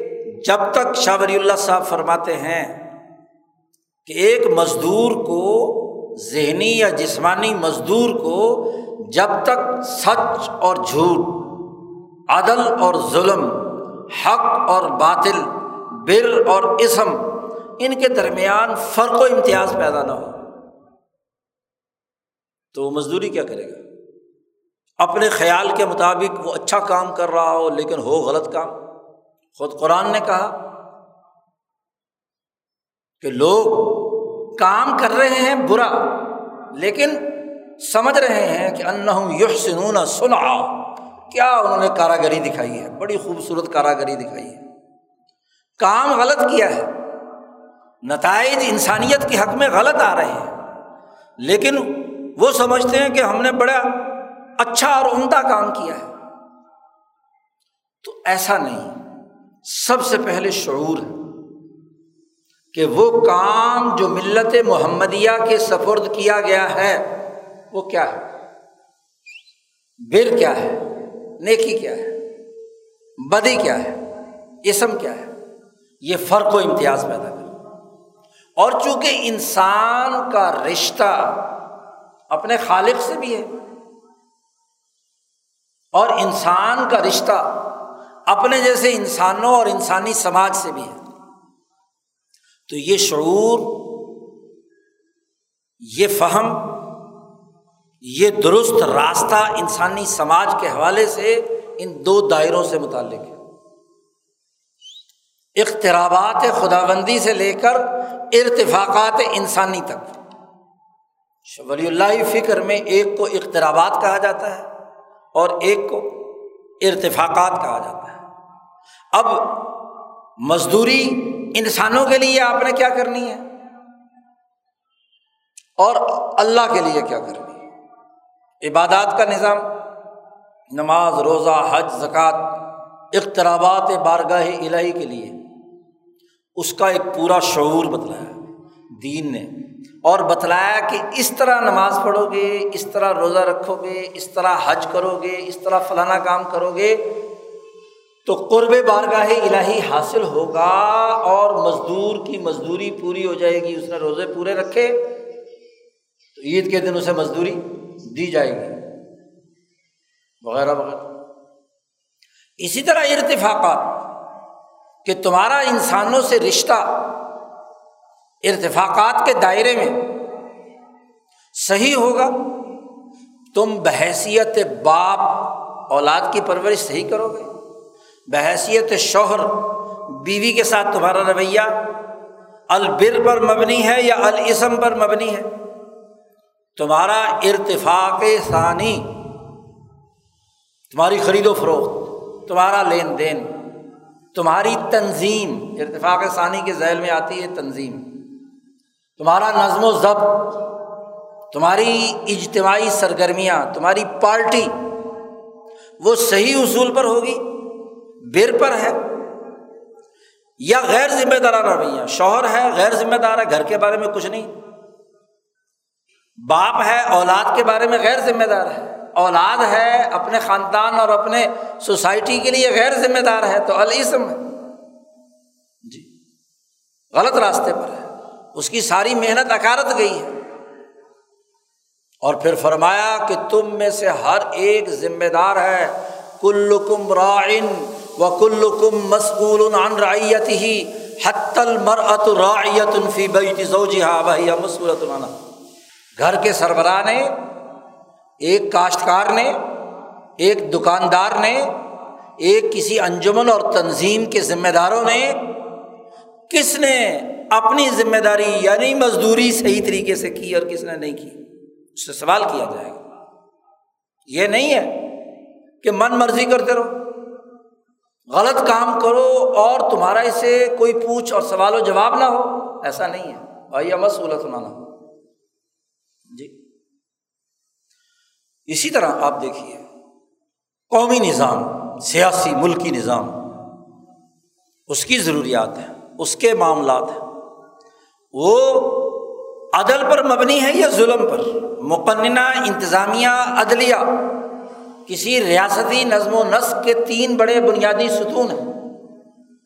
جب تک شاہ ولی اللہ صاحب فرماتے ہیں کہ ایک مزدور کو ذہنی یا جسمانی مزدور کو جب تک سچ اور جھوٹ، عدل اور ظلم، حق اور باطل، بر اور اسم ان کے درمیان فرق و امتیاز پیدا نہ ہو۔ تو وہ مزدوری کیا کرے گا؟ اپنے خیال کے مطابق وہ اچھا کام کر رہا ہو لیکن ہو غلط کام۔ خود قرآن نے کہا کہ لوگ کام کر رہے ہیں برا، لیکن سمجھ رہے ہیں کہ یح سنون سنا کیا انہوں نے کاراگری دکھائی ہے؟ بڑی خوبصورت کاراگری دکھائی ہے۔ کام غلط کیا ہے؟ نتائج انسانیت کے حق میں غلط آ رہے ہیں۔ لیکن وہ سمجھتے ہیں کہ ہم نے بڑا اچھا اور عمدہ کام کیا ہے۔ تو ایسا نہیں۔ سب سے پہلے شعور ہے کہ وہ کام جو ملت محمدیہ کے سفرد کیا گیا ہے، وہ کیا ہے؟ بر کیا ہے؟ نیکی کیا ہے؟ بدی کیا ہے؟ اسم کیا ہے؟ یہ فرق و امتیاز پیدا کر اور چونکہ انسان کا رشتہ اپنے خالق سے بھی ہے، اور انسان کا رشتہ اپنے جیسے انسانوں اور انسانی سماج سے بھی ہے۔ تو یہ شعور، یہ فہم، یہ درست راستہ انسانی سماج کے حوالے سے ان دو دائروں سے متعلق ہے۔ اخترابات خدا بندی سے لے کر ارتفاقات انسانی تک۔ ولی اللہ فکر میں ایک کو اخترابات کہا جاتا ہے اور ایک کو ارتفاقات کہا جاتا ہے۔ اب مزدوری انسانوں کے لیے آپ نے کیا کرنی ہے؟ اور اللہ کے لیے کیا کرنی ہے؟ عبادات کا نظام، نماز، روزہ، حج، زکوٰۃ اخترابات بارگاہ الہی کے لیے۔ اس کا ایک پورا شعور بتلایا دین نے۔ اور بتلایا کہ اس طرح نماز پڑھو گے، اس طرح روزہ رکھو گے، اس طرح حج کرو گے، اس طرح فلانا کام کرو گے، تو قرب بارگاہ الہی حاصل ہوگا اور مزدور کی مزدوری پوری ہو جائے گی، اس نے روزے پورے رکھے، تو عید کے دن اسے مزدوری دی جائے گی۔ وغیرہ وغیرہ۔ اسی طرح ارتفاقات۔ کہ تمہارا انسانوں سے رشتہ ارتفاقات کے دائرے میں صحیح ہوگا، تم بحیثیت باپ اولاد کی پرورش صحیح کرو گے۔ بحیثیت شوہر بیوی کے ساتھ تمہارا رویہ البر پر مبنی ہے یا الاسم پر مبنی ہے؟ تمہارا ارتفاق ثانی، تمہاری خرید و فروخت، تمہارا لین دین۔ تمہاری تنظیم، ارتفاق ثانی کے ذیل میں آتی ہے تنظیم۔ تمہارا نظم و ضبط، تمہاری اجتماعی سرگرمیاں، تمہاری پارٹی، وہ صحیح اصول پر ہوگی، بر پر ہے، یا غیر ذمہ دارانہ رویہ شوہر ہے، غیر ذمہ دار ہے، گھر کے بارے میں کچھ نہیں۔ باپ ہے، اولاد کے بارے میں غیر ذمہ دار ہے۔ اولاد ہے، اپنے خاندان اور اپنے سوسائٹی کے لیے غیر ذمہ دار ہے، تو السم ہے۔ جی۔ غلط راستے پر ہے۔ اس کی ساری محنت اکارت گئی ہے۔ اور پھر فرمایا کہ تم میں سے ہر ایک ذمہ دار ہے۔ کل کم رائن و کل کم مسکول عن رعیت ہی حت المرت رایت فی بیت زوجہا، وہی مسکولت عنہ گھر کے سربراہ نے ایک کاشتکار نے، ایک دکاندار نے، ایک کسی انجمن اور تنظیم کے ذمہ داروں نے کس نے اپنی ذمہ داری یعنی مزدوری صحیح طریقے سے کی اور کس نے نہیں کی؟ اس سے سوال کیا جائے گا۔ یہ نہیں ہے کہ من مرضی کرتے رہو۔ غلط کام کرو اور تمہارا اسے کوئی پوچھ اور سوال و جواب نہ ہو، ایسا نہیں ہے۔ بھائی امت سہولت سنانا جی اسی طرح آپ دیکھیے، قومی نظام، سیاسی، ملکی نظام، اس کی ضروریات ہیں، اس کے معاملات ہیں۔ وہ عدل پر مبنی ہے یا ظلم پر؟ مقننہ، انتظامیہ، عدلیہ۔ کسی ریاستی نظم و نسق کے تین بڑے بنیادی ستون ہیں۔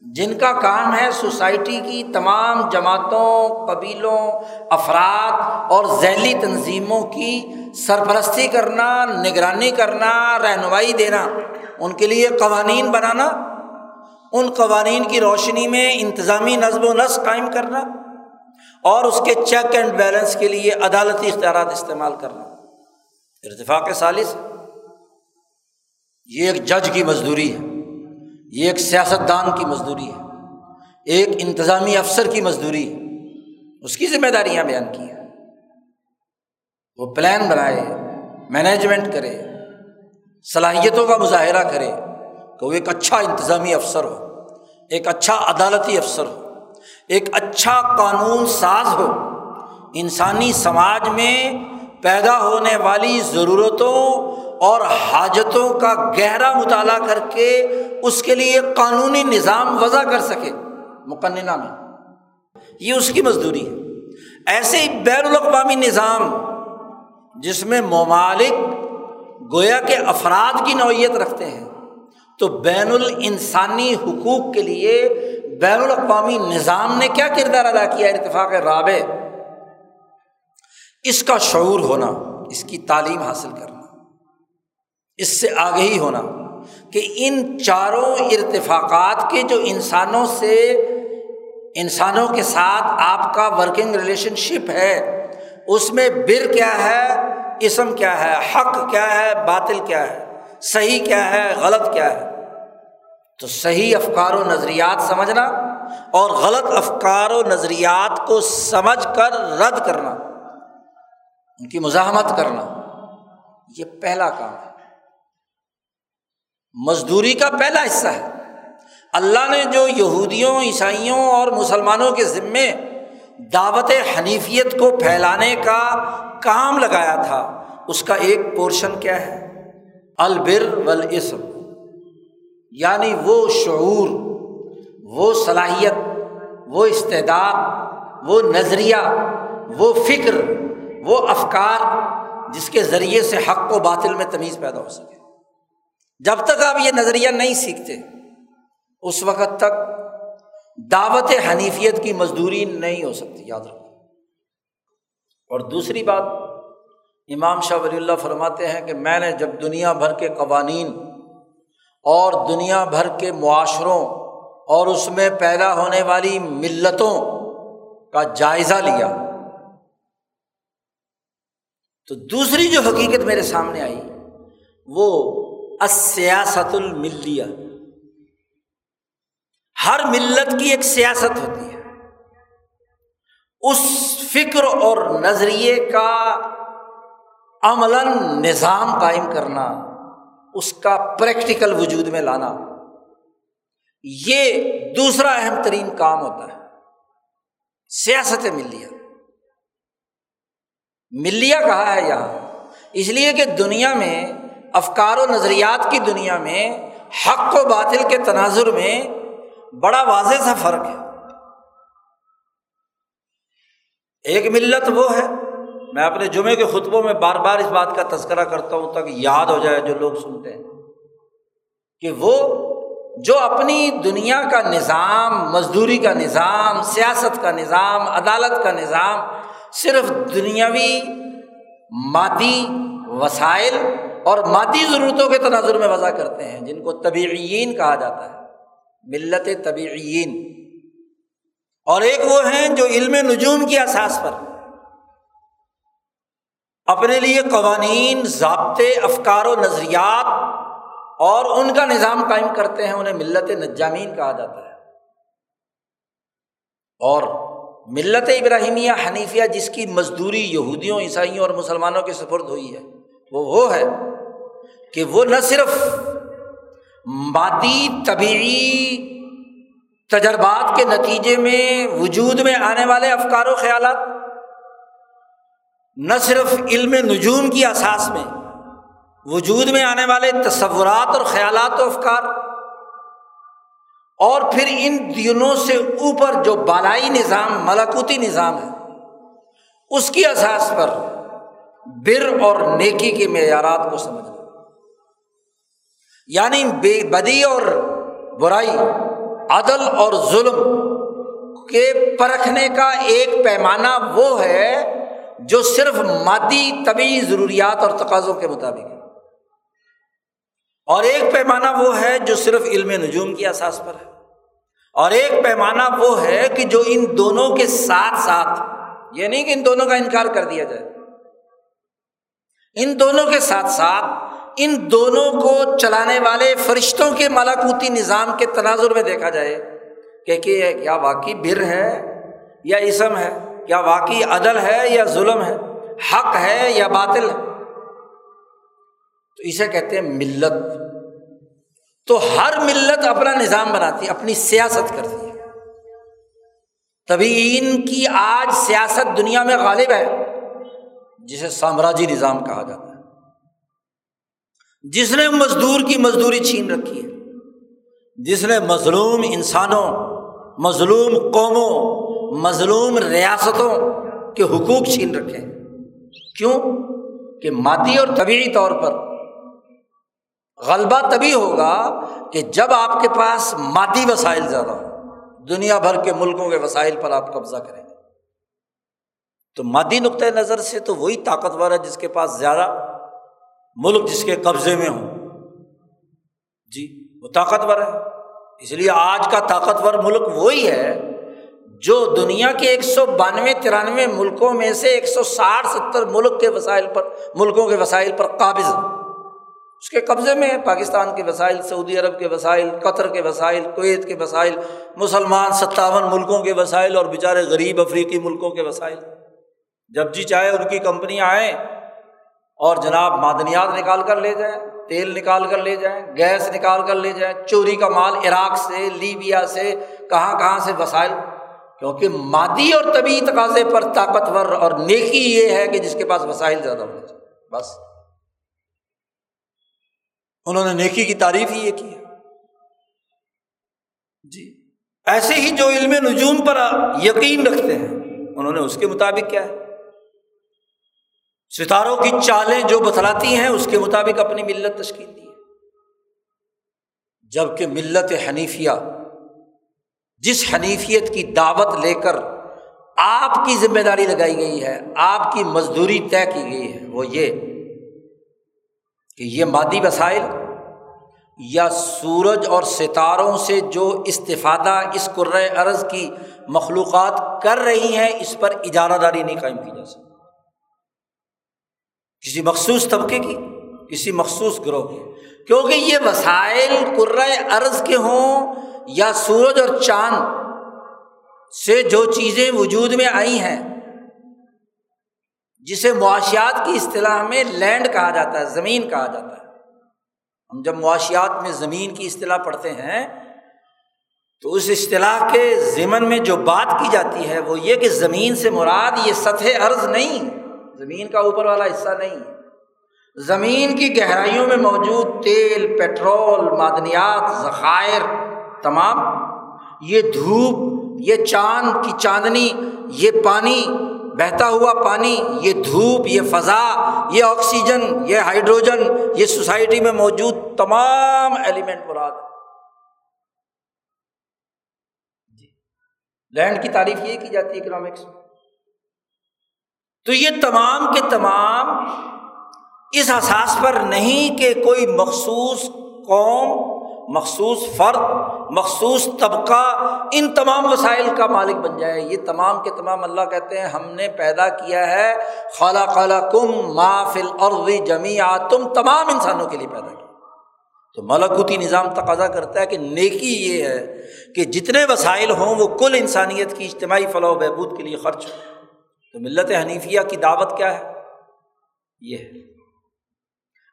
جن کا کام ہے سوسائٹی کی تمام جماعتوں، قبیلوں، افراد اور ذیلی تنظیموں کی سرپرستی کرنا، نگرانی کرنا، رہنمائی دینا، ان کے لیے قوانین بنانا، ان قوانین کی روشنی میں انتظامی نظم و نسق قائم کرنا اور اس کے چیک اینڈ بیلنس کے لیے عدالتی اختیارات استعمال کرنا۔ ارتفاق سالس یہ ایک جج کی مزدوری ہے، یہ ایک سیاست دان کی مزدوری ہے، ایک انتظامی افسر کی مزدوری ہے۔ اس کی ذمہ داریاں بیان کی ہیں۔ وہ پلان بنائے مینجمنٹ کرے، صلاحیتوں کا مظاہرہ کرے کہ وہ ایک اچھا انتظامی افسر ہو، ایک اچھا عدالتی افسر ہو، ایک اچھا قانون ساز ہو، انسانی سماج میں پیدا ہونے والی ضرورتوں اور حاجتوں کا گہرا مطالعہ کر کے اس کے لیے قانونی نظام وضع کر سکے مقننہ میں۔ یہ اس کی مزدوری ہے۔ ایسے ہی بین الاقوامی نظام جس میں ممالک گویا کے افراد کی نوعیت رکھتے ہیں، تو بین الانسانی حقوق کے لیے بین الاقوامی نظام نے کیا کردار ادا کیا اتفاق رابع۔ اس کا شعور ہونا، اس کی تعلیم حاصل کرنا، اس سے آگے ہی ہونا کہ ان چاروں ارتفاقات کے جو انسانوں سے، انسانوں کے ساتھ آپ کا ورکنگ ریلیشن شپ ہے اس میں بر کیا ہے؟ اسم کیا ہے؟ حق کیا ہے؟ باطل کیا ہے؟ صحیح کیا ہے؟ غلط کیا ہے؟ تو صحیح افکار و نظریات سمجھنا اور غلط افکار و نظریات کو سمجھ کر رد کرنا، ان کی مزاحمت کرنا، یہ پہلا کام ہے۔ مزدوری کا پہلا حصہ ہے۔ اللہ نے جو یہودیوں، عیسائیوں اور مسلمانوں کے ذمے دعوت حنیفیت کو پھیلانے کا کام لگایا تھا۔ اس کا ایک پورشن کیا ہے؟ البر ولاسم یعنی وہ شعور، وہ صلاحیت، وہ استعداد، وہ نظریہ، وہ فکر، وہ افکار جس کے ذریعے سے حق و باطل میں تمیز پیدا ہو سکے۔ جب تک آپ یہ نظریہ نہیں سیکھتے، اس وقت تک دعوت حنیفیت کی مزدوری نہیں ہو سکتی، یاد رکھو۔ اور دوسری بات، امام شاہ ولی اللہ فرماتے ہیں کہ میں نے جب دنیا بھر کے قوانین اور دنیا بھر کے معاشروں اور اس میں پیدا ہونے والی ملتوں کا جائزہ لیا، تو دوسری جو حقیقت میرے سامنے آئی، وہ سیاست الملیہ۔ ہر ملت کی ایک سیاست ہوتی ہے۔ اس فکر اور نظریے کا عملاً نظام قائم کرنا، اس کا پریکٹیکل وجود میں لانا، یہ دوسرا اہم ترین کام ہوتا ہے۔ سیاست ملیہ۔ ملیہ کہا ہے یہاں؟ اس لیے کہ دنیا میں، افکار و نظریات کی دنیا میں، حق و باطل کے تناظر میں بڑا واضح سا فرق ہے۔ ایک ملت وہ ہے، میں اپنے جمعے کے خطبوں میں بار بار اس بات کا تذکرہ کرتا ہوں تاکہ یاد ہو جائے جو لوگ سنتے ہیں۔ کہ وہ جو اپنی دنیا کا نظام، مزدوری کا نظام، سیاست کا نظام، عدالت کا نظام، صرف دنیاوی مادی وسائل اور مادی ضرورتوں کے تناظر میں وضع کرتے ہیں، جن کو طبعین کہا جاتا ہے۔ ملت طبعین اور ایک وہ ہیں جو علم نجوم کی احساس پر اپنے لیے قوانین، ضابطے، افکار و نظریات اور ان کا نظام قائم کرتے ہیں، انہیں ملت نجامین کہا جاتا ہے۔ اور ملت ابراہیمیہ حنیفیہ جس کی مزدوری یہودیوں، عیسائیوں اور مسلمانوں کے سپرد ہوئی ہے، وہ وہ ہے کہ وہ نہ صرف مادی طبعی تجربات کے نتیجے میں وجود میں آنے والے افکار و خیالات نہ صرف علم نجوم کی اساس میں، وجود میں آنے والے تصورات اور خیالات و افکار اور پھر ان دنوں سے اوپر جو بالائی نظام ملاکوتی نظام ہے، اس کی اساس پر بر اور نیکی کے معیارات کو سمجھنا۔ یعنی بے بدی اور برائی، عدل اور ظلم کے پرکھنے کا ایک پیمانہ وہ ہے جو صرف مادی طبی ضروریات اور تقاضوں کے مطابق ہے۔ اور ایک پیمانہ وہ ہے جو صرف علم نجوم کی احساس پر ہے۔ اور ایک پیمانہ وہ ہے کہ جو ان دونوں کے ساتھ ساتھ، یہ نہیں کہ ان دونوں کا انکار کر دیا جائے۔ ان دونوں کے ساتھ ساتھ ان دونوں کو چلانے والے فرشتوں کے ملاکوتی نظام کے تناظر میں دیکھا جائے، کہ کیا واقعی بر ہے یا اسم ہے، کیا واقعی عدل ہے یا ظلم ہے، حق ہے یا باطل ہے۔ تو اسے کہتے ہیں ملت۔ تو ہر ملت اپنا نظام بناتی ہے اپنی سیاست کرتی۔ ہے تبھی ان کی آج سیاست دنیا میں غالب ہے، جسے سامراجی نظام کہا جاتا ہے۔ جس نے مزدور کی مزدوری چھین رکھی ہے، جس نے مظلوم انسانوں، مظلوم قوموں، مظلوم ریاستوں کے حقوق چھین رکھے کیوں؟ کہ مادی اور طبعی طور پر غلبہ تبھی ہوگا کہ جب آپ کے پاس مادی وسائل زیادہ ہوں، دنیا بھر کے ملکوں کے وسائل پر آپ قبضہ کریں۔ گے تو مادی نقطۂ نظر سے تو وہی طاقتور ہے جس کے پاس زیادہ ملک جس کے قبضے میں ہوں۔ جی وہ طاقتور ہے۔ اس لیے آج کا طاقتور ملک وہی ہے جو دنیا کے ایک سو بانوے، ترانوے ملکوں میں سے ایک سو ساٹھ، ستر ملک کے وسائل پر، ملکوں کے وسائل پر قابض۔ اس کے قبضے میں ہے پاکستان کے وسائل، سعودی عرب کے وسائل، قطر کے وسائل، کویت کے وسائل، مسلمان ستاون ملکوں کے وسائل اور بیچارے غریب افریقی ملکوں کے وسائل۔ جب جی چاہے ان کی کمپنیاں آئیں۔ اور جناب معدنیات نکال کر لے جائیں، تیل نکال کر لے جائیں، گیس نکال کر لے جائیں، چوری کا مال عراق سے، لیبیا سے، کہاں کہاں سے وسائل؟ کیونکہ مادی اور طبی تقاضے پر طاقتور اور نیکی یہ ہے کہ جس کے پاس وسائل زیادہ ہونے چاہیے، بس۔ انہوں نے نیکی کی تعریف ہی یہ کی ہے۔ جی۔ ایسے ہی جو علم نجوم پر یقین رکھتے ہیں، انہوں نے اس کے مطابق کیا ہے۔ ستاروں کی چالیں جو بتلاتی ہیں، اس کے مطابق اپنی ملت تشکیل دی ہے۔ جبکہ ملت حنیفیہ، جس حنیفیت کی دعوت لے کر آپ کی ذمہ داری لگائی گئی ہے، آپ کی مزدوری طے کی گئی ہے، وہ یہ کہ یہ مادی وسائل یا سورج اور ستاروں سے جو استفادہ اس ارض کی مخلوقات کر رہی ہیں، اس پر اجارہ داری نہیں قائم کی جا سکتی۔ کسی مخصوص طبقے کی، کسی مخصوص گروہ کی۔ کیونکہ یہ وسائل ارض کے ہوں یا سورج اور چاند سے جو چیزیں وجود میں آئی ہیں، جسے معاشیات کی اصطلاح میں لینڈ کہا جاتا ہے، زمین کہا جاتا ہے۔ ہم جب معاشیات میں زمین کی اصطلاح پڑھتے ہیں، تو اس اصطلاح کے ضمن میں جو بات کی جاتی ہے، وہ یہ کہ زمین سے مراد یہ سطح عرض نہیں۔ زمین کا اوپر والا حصہ نہیں زمین کی گہرائیوں میں موجود تیل، پیٹرول، معدنیات، ذخائر، تمام، یہ دھوپ، یہ چاند کی چاندنی، یہ پانی، بہتا ہوا پانی، یہ دھوپ، یہ فضا، یہ آکسیجن، یہ ہائیڈروجن، یہ سوسائٹی میں موجود تمام ایلیمنٹ مراد جی۔ لینڈ کی تعریف یہ کی جاتی ہے اکنامکس تو یہ تمام کے تمام اس احساس پر نہیں کہ کوئی مخصوص قوم، مخصوص فرد، مخصوص طبقہ ان تمام وسائل کا مالک بن جائے۔ یہ تمام کے تمام اللہ کہتے ہیں، ہم نے پیدا کیا ہے۔ خالہ خالہ کم ما فل اور جمی تم تمام انسانوں کے لیے پیدا کیا۔ تو ملکوتی نظام تقاضا کرتا ہے کہ نیکی یہ ہے کہ جتنے وسائل ہوں، وہ کل انسانیت کی اجتماعی فلاح و بہبود کے لیے خرچ ہو تو ملت حنیفیہ کی دعوت کیا ہے؟ یہ ہے۔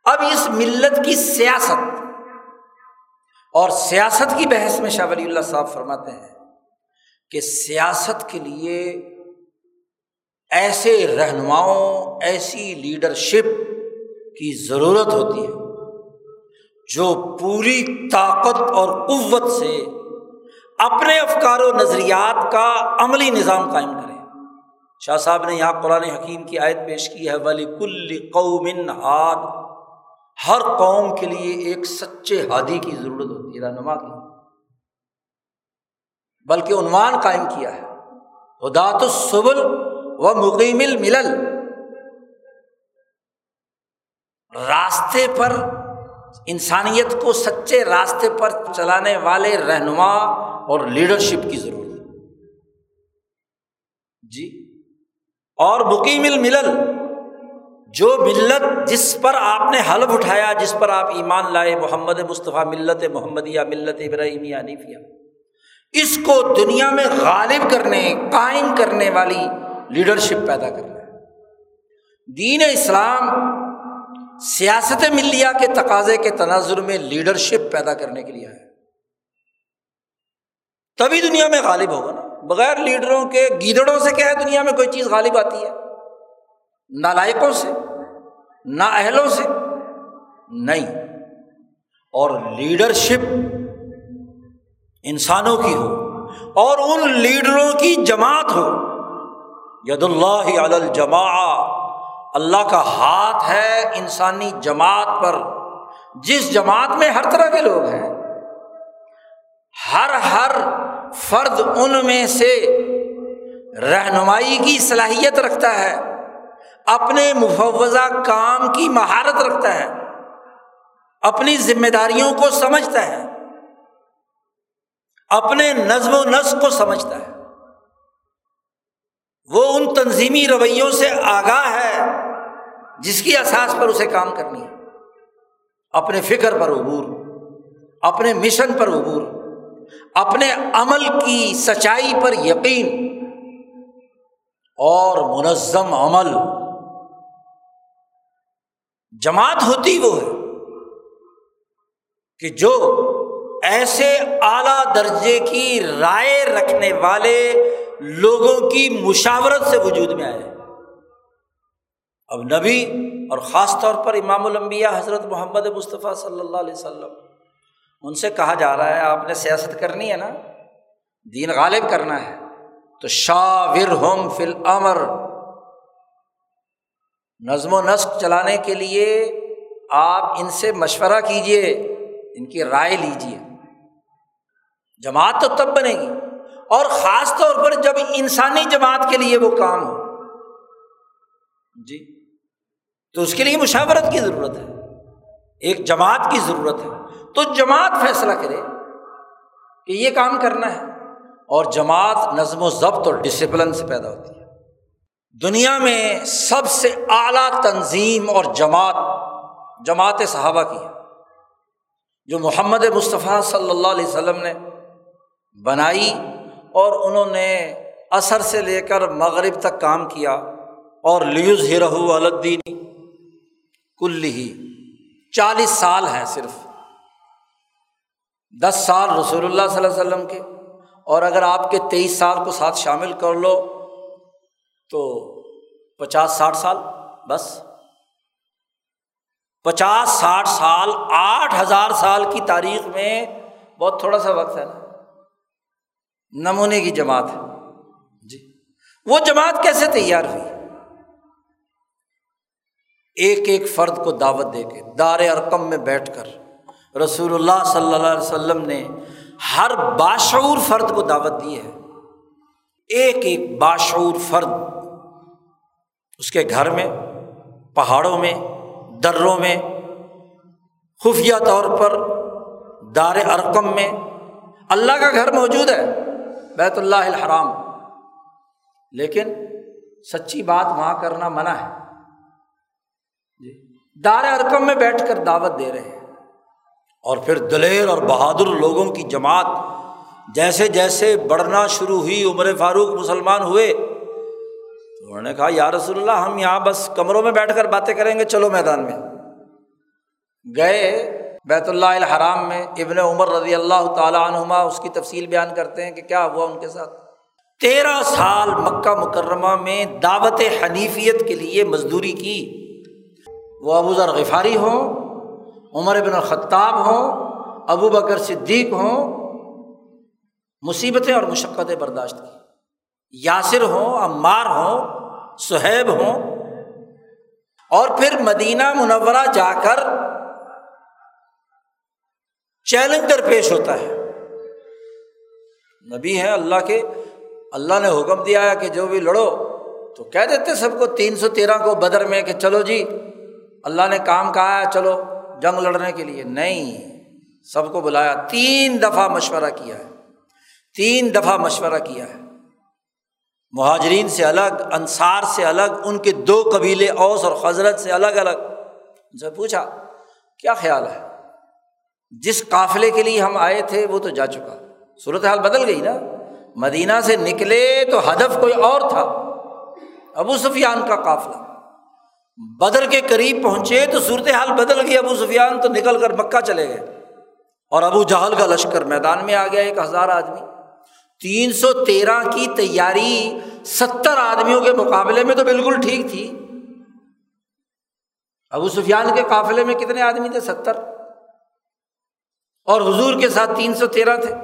اب اس ملت کی سیاست اور سیاست کی بحث میں شاہ ولی اللہ صاحب فرماتے ہیں کہ سیاست کے لیے ایسے رہنماؤں، ایسی لیڈرشپ کی ضرورت ہوتی ہے جو پوری طاقت اور قوت سے اپنے افکار و نظریات کا عملی نظام قائم کرے۔ شاہ صاحب نے یہاں قرآن حکیم کی آیت پیش کی ہے ولی کل قومن ہاد ہر قوم کے لیے ایک سچے ہادی کی ضرورت ہوتی ہے، رہنما کی۔ بلکہ عنوان قائم کیا ہے، ہدات السبل و مقیم الملل۔ راستے پر انسانیت کو سچے راستے پر چلانے والے رہنما اور لیڈرشپ کی ضرورت۔ ہے جی؟ اور مقیم الملل، جو ملت جس پر آپ نے حلف اٹھایا، جس پر آپ ایمان لائے، محمد مصطفیٰ ملت محمدیہ، ملت ابراہیمیہ انیفیہ اس کو دنیا میں غالب کرنے، قائم کرنے والی لیڈرشپ پیدا کرنا دین اسلام سیاست ملیہ کے تقاضے کے تناظر میں لیڈرشپ پیدا کرنے کے لیے ہے۔ تبھی دنیا میں غالب ہوگا نا۔ بغیر لیڈروں کے گیدڑوں سے کیا ہے دنیا میں کوئی چیز غالب آتی ہے؟ نالائکوں سے نا اہلوں سے، نہیں۔ اور لیڈرشپ انسانوں کی ہو، اور ان لیڈروں کی جماعت ہو۔ ید اللہ الجما اللہ کا ہاتھ ہے انسانی جماعت پر۔ جس جماعت میں ہر طرح کے لوگ ہیں، ہر ہر فرد ان میں سے رہنمائی کی صلاحیت رکھتا ہے، اپنے مفوضہ کام کی مہارت رکھتا ہے، اپنی ذمہ داریوں کو سمجھتا ہے، اپنے نظم و نسق کو سمجھتا ہے۔ وہ ان تنظیمی رویوں سے آگاہ ہے، جس کی احساس پر اسے کام کرنی ہے۔ اپنے فکر پر عبور، اپنے مشن پر عبور۔ اپنے عمل کی سچائی پر یقین اور منظم عمل۔ جماعت ہوتی وہ ہے کہ جو ایسے اعلیٰ درجے کی رائے رکھنے والے لوگوں کی مشاورت سے وجود میں آئے۔ اب نبی اور خاص طور پر امام الانبیاء حضرت محمد مصطفیٰ صلی اللہ علیہ وسلم ان سے کہا جا رہا ہے، آپ نے سیاست کرنی ہے نا، دین غالب کرنا ہے۔ تو شاور ہوم فل امر نظم و نسق چلانے کے لیے آپ ان سے مشورہ کیجیے ان کی رائے لیجیے جماعت تو تب بنے گی۔ اور خاص طور پر جب انسانی جماعت کے لیے وہ کام ہو۔ جی۔ تو اس کے لیے مشاورت کی ضرورت ہے۔ ایک جماعت کی ضرورت ہے۔ تو جماعت فیصلہ کرے کہ یہ کام کرنا ہے۔ اور جماعت نظم و ضبط اور ڈسپلن سے پیدا ہوتی ہے۔ دنیا میں سب سے اعلیٰ تنظیم اور جماعت جماعت صحابہ کی ہے۔ جو محمد مصطفیٰ صلی اللہ علیہ وسلم نے بنائی اور انہوں نے اثر سے لے کر مغرب تک کام کیا اور لیوز ہرو الدین کل ہی چالیس سال ہیں صرف۔ دس سال رسول اللہ صلی اللہ علیہ وسلم کے، اور اگر آپ کے تیئیس سال کو ساتھ شامل کر لو تو پچاس ساٹھ سال، بس۔ پچاس ساٹھ سال، آٹھ ہزار سال کی تاریخ میں بہت تھوڑا سا وقت ہے نا۔ نمونے کی جماعت ہے۔ جی۔ وہ جماعت کیسے تیار ہوئی؟ ایک ایک فرد کو دعوت دے کے، دار ارکم میں بیٹھ کر۔ رسول اللہ صلی اللہ علیہ وسلم نے ہر باشعور فرد کو دعوت دی ہے۔ ایک ایک باشعور فرد اس کے گھر میں، پہاڑوں میں، دروں میں، خفیہ طور پر، دار ارکم میں اللہ کا گھر موجود ہے، بیت اللہ الحرام۔ لیکن سچی بات وہاں کرنا منع ہے۔ جی، دار ارکم میں بیٹھ کر دعوت دے رہے ہیں۔ اور پھر دلیر اور بہادر لوگوں کی جماعت جیسے جیسے بڑھنا شروع ہوئی، عمر فاروق مسلمان ہوئے، تو انہوں نے کہا، یا رسول اللہ، ہم یہاں بس کمروں میں بیٹھ کر باتیں کریں گے، چلو میدان میں. گئے بیت اللہ الحرام میں، ابن عمر رضی اللہ تعالیٰ عنہما اس کی تفصیل بیان کرتے ہیں کہ کیا ہوا ان کے ساتھ۔ تیرہ سال مکہ مکرمہ میں دعوت حنیفیت کے لیے مزدوری کی۔ وہ ابو ذر غفاری ہوں عمر ابن الخطاب ہوں، ابو بکر صدیق ہوں، مصیبتیں اور مشقتیں برداشت کی۔ یاسر ہوں، عمار ہوں، سہیب ہوں، اور پھر مدینہ منورہ جا کر چیلنج پیش ہوتا ہے۔ نبی ہے اللہ کے، اللہ نے حکم دیا ہے کہ جو بھی لڑو تو کہہ دیتے سب کو تین سو تیرہ کو بدر میں کہ چلو جی اللہ نے کام کہا ہے، چلو۔ جنگ لڑنے کے لیے نہیں، سب کو بلایا، تین دفعہ مشورہ کیا ہے۔ تین دفعہ مشورہ کیا ہے۔ مہاجرین سے الگ، انصار سے الگ، ان کے دو قبیلے اوس اور حضرت سے الگ الگ۔ ان سے پوچھا، کیا خیال ہے؟ جس قافلے کے لیے ہم آئے تھے، وہ تو جا چکا۔ صورت حال بدل گئی نا۔ مدینہ سے نکلے تو ہدف کوئی اور تھا۔ ابو سفیان کا قافلہ۔ بدر کے قریب پہنچے تو صورت حال بدل گئی۔ ابو سفیان تو نکل کر مکہ چلے گئے۔ اور ابو جہل کا لشکر میدان میں آ گیا، ایک ہزار آدمی۔ تین سو تیرہ کی تیاری ستر آدمیوں کے مقابلے میں تو بالکل ٹھیک تھی۔ ابو سفیان کے قافلے میں کتنے آدمی تھے؟ ستر۔ اور حضور کے ساتھ تین سو تیرہ تھے۔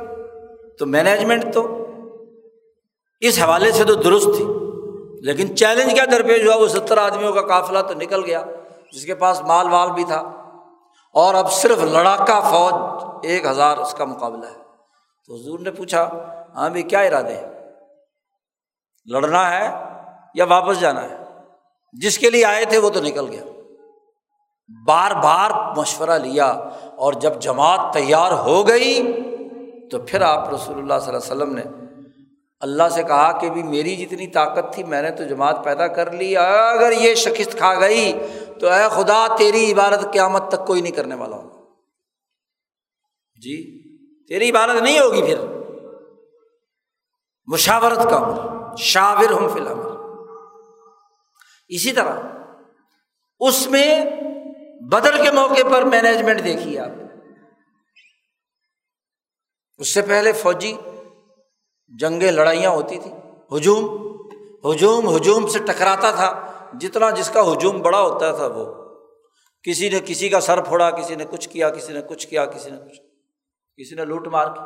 تو مینجمنٹ تو اس حوالے سے تو درست تھی۔ لیکن چیلنج کیا درپیش ہوا؟ وہ ستر آدمیوں کا قافلہ تو نکل گیا، جس کے پاس مال وال بھی تھا۔ اور اب صرف لڑاکا فوج ایک ہزار اس کا مقابلہ ہے۔ تو حضور نے پوچھا ہاں بھی کیا ارادے ہیں؟ لڑنا ہے یا واپس جانا ہے؟ جس کے لیے آئے تھے وہ تو نکل گیا۔ بار بار مشورہ لیا اور جب جماعت تیار ہو گئی تو پھر آپ رسول اللہ صلی اللہ علیہ وسلم نے اللہ سے کہا کہ بھی میری جتنی طاقت تھی میں نے تو جماعت پیدا کر لی، اگر یہ شکست کھا گئی تو اے خدا تیری عبادت قیامت تک کوئی نہیں کرنے والا ہوگا۔ جی تیری عبادت نہیں ہوگی پھر۔ مشاورت کا عمر شاور ہوں فی الحال اسی طرح، اس میں بدر کے موقع پر مینجمنٹ دیکھیے آپ۔ اس سے پہلے فوجی جنگیں لڑائیاں ہوتی تھیں۔ ہجوم ہجوم ہجوم سے ٹکراتا تھا۔ جتنا جس کا ہجوم بڑا ہوتا تھا وہ۔ کسی نے کسی کا سر پھوڑا، کسی نے کچھ کیا، کسی نے کچھ کیا، کسی نے کچھ، کسی نے لوٹ مار کی۔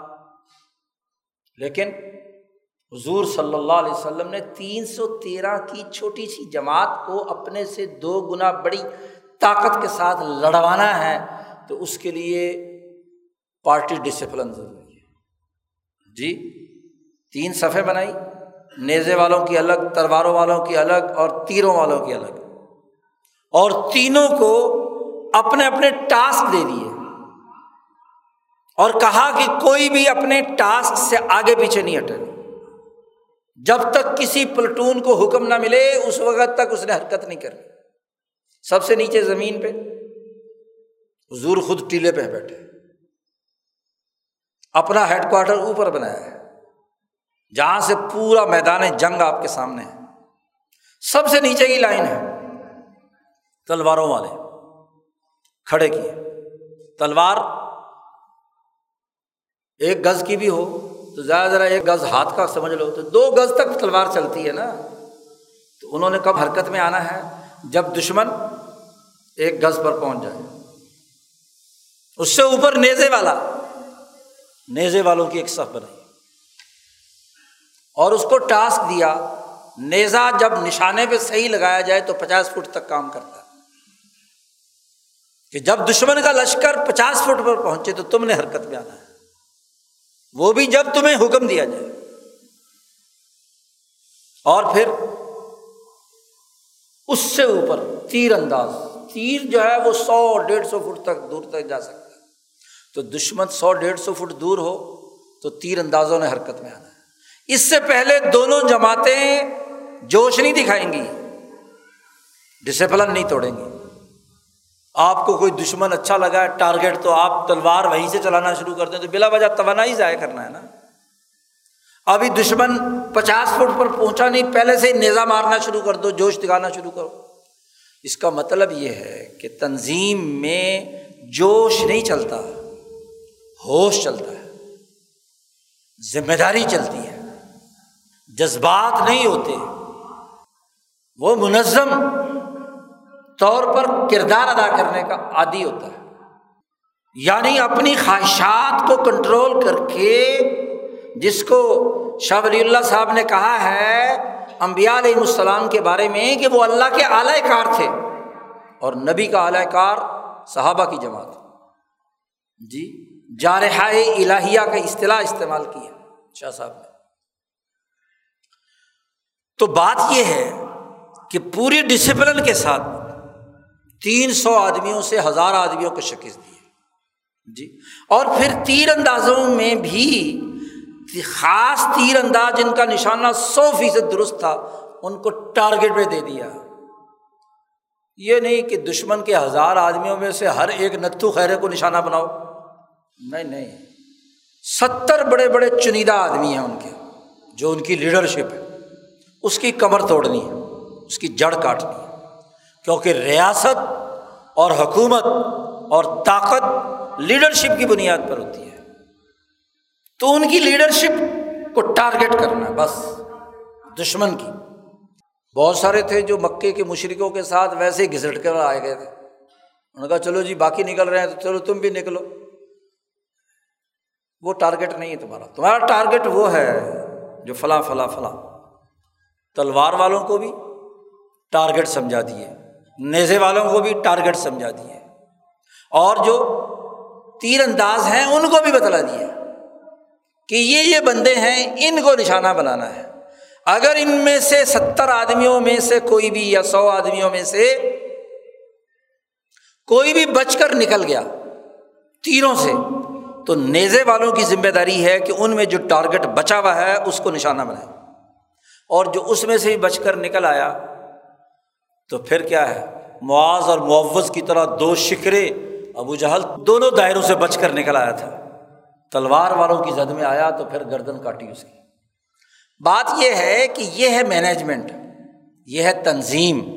لیکن حضور صلی اللہ علیہ وسلم نے تین سو تیرہ کی چھوٹی سی جماعت کو اپنے سے دو گنا بڑی طاقت کے ساتھ لڑوانا ہے تو اس کے لیے پارٹی ڈسپلن ضروری ہے۔ جی؟ تین صفحے بنائی، نیزے والوں کی الگ، تلواروں والوں کی الگ اور تیروں والوں کی الگ۔ اور تینوں کو اپنے اپنے ٹاسک دے دیے۔ اور کہا کہ کوئی بھی اپنے ٹاسک سے آگے پیچھے نہیں ہٹے۔ جب تک کسی پلٹون کو حکم نہ ملے، اس وقت تک اس نے حرکت نہیں کرنی سب سے نیچے زمین پہ، حضور خود ٹیلے پہ بیٹھے۔ اپنا ہیڈ کوارٹر اوپر بنایا ہے۔ جہاں سے پورا میدان جنگ آپ کے سامنے ہے۔ سب سے نیچے کی لائن ہے۔ تلواروں والے کھڑے کیے۔ تلوار ایک گز کی بھی ہو تو زیادہ ذرا ایک گز ہاتھ کا سمجھ لو تو دو گز تک تلوار چلتی ہے نا۔ تو انہوں نے کب حرکت میں آنا ہے؟ جب دشمن ایک گز پر پہنچ جائے۔ اس سے اوپر نیزے والا، نیزے والوں کی ایک صف بنائی۔ اور اس کو ٹاسک دیا، نیزا جب نشانے پہ صحیح لگایا جائے تو پچاس فٹ تک کام کرتا۔ ہے کہ جب دشمن کا لشکر پچاس فٹ پر پہنچے تو تم نے حرکت میں آنا ہے۔ وہ بھی جب تمہیں حکم دیا جائے۔ اور پھر اس سے اوپر تیر انداز، تیر جو ہے وہ سو ڈیڑھ سو فٹ تک دور تک جا سکتا ہے۔ تو دشمن سو ڈیڑھ سو فٹ دور ہو تو تیر اندازوں نے حرکت میں آنا ہے۔ اس سے پہلے دونوں جماعتیں جوش نہیں دکھائیں گی ڈسپلن نہیں توڑیں گی۔ آپ کو کوئی دشمن اچھا لگا ہے ٹارگیٹ تو آپ تلوار وہیں سے چلانا شروع کر دیں تو بلا وجہ توانائی ضائع کرنا ہے نا۔ ابھی دشمن پچاس فٹ پر پہنچا نہیں، پہلے سے ہی نیزا مارنا شروع کر دو، جوش دکھانا شروع کرو۔ اس کا مطلب یہ ہے کہ تنظیم میں جوش نہیں چلتا، ہوش چلتا ہے، ذمہ داری چلتی ہے۔ جذبات نہیں ہوتے۔ وہ منظم طور پر کردار ادا کرنے کا عادی ہوتا ہے۔ یعنی اپنی خواہشات کو کنٹرول کر کے جس کو شاہ ولی اللہ صاحب نے کہا ہے امبیا علیہ السلام کے بارے میں کہ وہ اللہ کے اعلی کار تھے اور نبی کا اعلی کار صحابہ کی جماعت۔ جی جارحہ الہیہ کا اصطلاح استعمال کیا شاہ صاحب نے۔ تو بات یہ ہے کہ پوری ڈسپلن کے ساتھ تین سو آدمیوں سے ہزار آدمیوں کو شکست دی جی۔ اور پھر تیر اندازوں میں بھی خاص تیر انداز جن کا نشانہ سو فیصد درست تھا، ان کو ٹارگیٹ پہ دے دیا۔ یہ نہیں کہ دشمن کے ہزار آدمیوں میں سے ہر ایک نتھو خیرے کو نشانہ بناؤ۔ نہیں نہیں۔ ستر بڑے بڑے چنیدہ آدمی ہیں ان کے، جو ان کی لیڈرشپ ہے۔ اس کی کمر توڑنی ہے، اس کی جڑ کاٹنی ہے۔ کیونکہ ریاست اور حکومت اور طاقت لیڈرشپ کی بنیاد پر ہوتی ہے۔ تو ان کی لیڈرشپ کو ٹارگیٹ کرنا ہے، بس۔ دشمن کی۔ بہت سارے تھے جو مکے کے مشرقوں کے ساتھ ویسے ہی گھسٹ کر آئے گئے تھے۔ انہوں نے کہا، چلو جی باقی نکل رہے ہیں تو چلو تم بھی نکلو۔ وہ ٹارگیٹ نہیں ہے تمہارا۔ تمہارا ٹارگیٹ وہ ہے جو فلاں فلاں فلاں۔ تلوار والوں کو بھی ٹارگیٹ سمجھا دیے، نیزے والوں کو بھی ٹارگیٹ سمجھا دیے۔ اور جو تیر انداز ہیں، ان کو بھی بتلا دیا کہ یہ یہ بندے ہیں، ان کو نشانہ بنانا ہے۔ اگر ان میں سے ستر آدمیوں میں سے کوئی بھی یا سو آدمیوں میں سے کوئی بھی بچ کر نکل گیا تیروں سے، تو نیزے والوں کی ذمہ داری ہے کہ ان میں جو ٹارگیٹ بچا ہوا ہے، اس کو نشانہ بنائے۔ اور جو اس میں سے ہی بچ کر نکل آیا، تو پھر کیا ہے؟ معاذ اور معوض کی طرح دو شکرے، ابو جہل دونوں دائروں سے بچ کر نکل آیا تھا۔ تلوار والوں کی زد میں آیا تو پھر گردن کاٹی اس کی۔ بات یہ ہے کہ یہ ہے مینجمنٹ یہ ہے تنظیم۔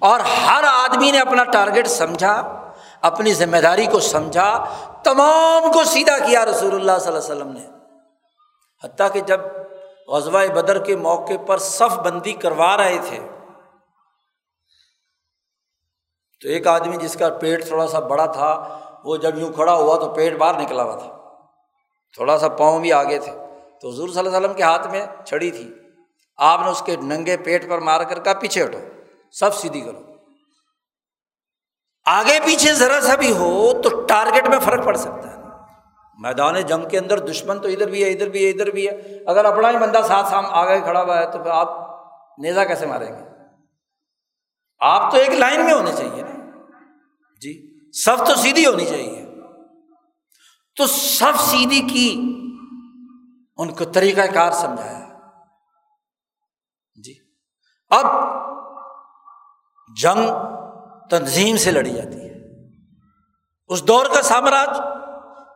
اور ہر آدمی نے اپنا ٹارگیٹ سمجھا، اپنی ذمہ داری کو سمجھا، تمام کو سیدھا کیا رسول اللہ صلی اللہ علیہ وسلم نے۔ حتیٰ کہ جب غزوہ بدر کے موقع پر صف بندی کروا رہے تھے۔ تو ایک آدمی جس کا پیٹ تھوڑا سا بڑا تھا، وہ جب یوں کھڑا ہوا تو پیٹ باہر نکلا ہوا تھا۔ تھوڑا سا پاؤں بھی آگے تھے۔ تو حضور صلی اللہ علیہ وسلم کے ہاتھ میں چھڑی تھی۔ آپ نے اس کے ننگے پیٹ پر مار کر کہا، پیچھے ہٹو سب سیدھی کرو۔ آگے پیچھے ذرا سا بھی ہو تو ٹارگیٹ میں فرق پڑ سکتا ہے۔ میدان جنگ کے اندر دشمن تو ادھر بھی ہے، ادھر بھی ہے، ادھر بھی ہے۔ اگر اپنا ہی بندہ ساتھ سام آگے کھڑا ہوا ہے تو پھر آپ نیزا کیسے ماریں گے؟ آپ تو ایک لائن میں ہونے چاہیے نا۔ جی سب تو سیدھی ہونی چاہیے۔ تو سب سیدھی کی ان کو طریقہ کار سمجھایا۔ جی اب جنگ تنظیم سے لڑی جاتی ہے۔ اس دور کا سامراج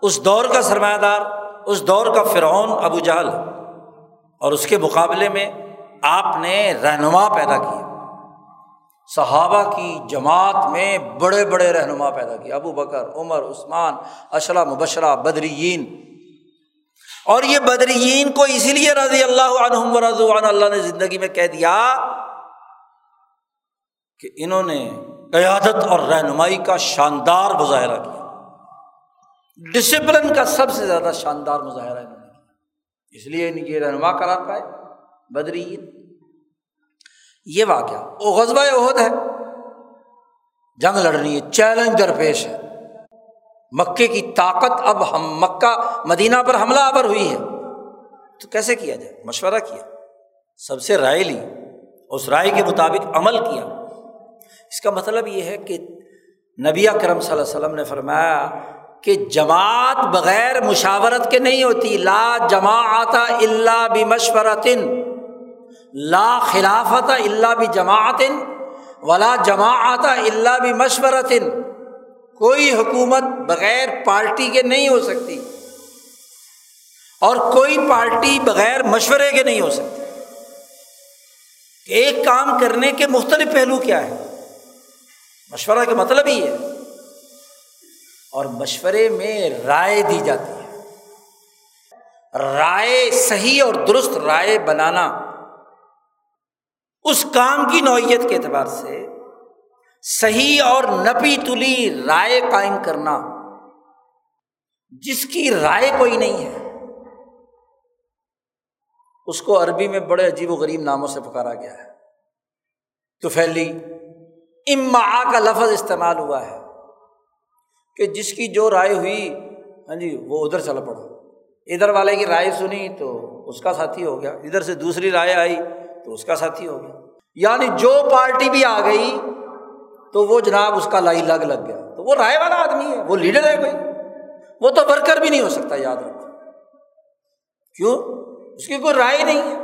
اس دور کا سرمایہ دار اس دور کا فرعون ابو جہل۔ اور اس کے مقابلے میں آپ نے رہنما پیدا کیا۔ صحابہ کی جماعت میں بڑے بڑے رہنما پیدا کیا۔ ابو بکر، عمر، عثمان اشرا مبشرہ، بدرین۔ اور یہ بدرین کو اسی لیے رضی اللہ عنہم و رضوان اللہ نے زندگی میں کہہ دیا کہ انہوں نے قیادت اور رہنمائی کا شاندار مظاہرہ کیا۔ ڈسپلن کا سب سے زیادہ شاندار مظاہرہ انہوں نے کیا۔ اس لیے ان کی رہنما قرار پائے، بدرین۔ یہ واقعہ، وہ غزبۂ عہد ہے۔ جنگ لڑنی ہے چیلنج درپیش ہے۔ مکے کی طاقت اب ہم، مکہ، مدینہ پر حملہ آور ہوئی ہے۔ تو کیسے کیا جائے؟ مشورہ کیا۔ سب سے رائے لی، اس رائے کے مطابق عمل کیا۔ اس کا مطلب یہ ہے کہ نبی کرم صلی اللہ علیہ وسلم نے فرمایا کہ جماعت بغیر مشاورت کے نہیں ہوتی۔ لا جمع آتا اللہ بھی مشورتن لا خلافت اللہ بھی جماعت ولا جماعت اللہ بھی مشورت کوئی حکومت بغیر پارٹی کے نہیں ہو سکتی اور کوئی پارٹی بغیر مشورے کے نہیں ہو سکتی۔ ایک کام کرنے کے مختلف پہلو کیا ہے مشورہ کا مطلب ہی ہے۔ اور مشورے میں رائے دی جاتی ہے۔ رائے صحیح اور درست رائے بنانا اس کام کی نوعیت کے اعتبار سے صحیح اور نپی تلی رائے قائم کرنا جس کی رائے کوئی نہیں ہے، اس کو عربی میں بڑے عجیب و غریب ناموں سے پکارا گیا ہے۔ تو پھیلی اما کا لفظ استعمال ہوا ہے۔ کہ جس کی جو رائے ہوئی ہاں جی وہ ادھر چل پڑا۔ ادھر والے کی رائے سنی تو اس کا ساتھی ہو گیا۔ ادھر سے دوسری رائے آئی تو اس کا ساتھی ہو گیا۔ یعنی جو پارٹی بھی آ گئی تو وہ جناب اس کا لائی لگ لگ گیا۔ تو وہ رائے والا آدمی ہے، وہ لیڈر ہے کوئی۔ وہ تو ورکر بھی نہیں ہو سکتا، یاد رکھو۔ کیوں؟ اس کی کوئی رائے نہیں ہے۔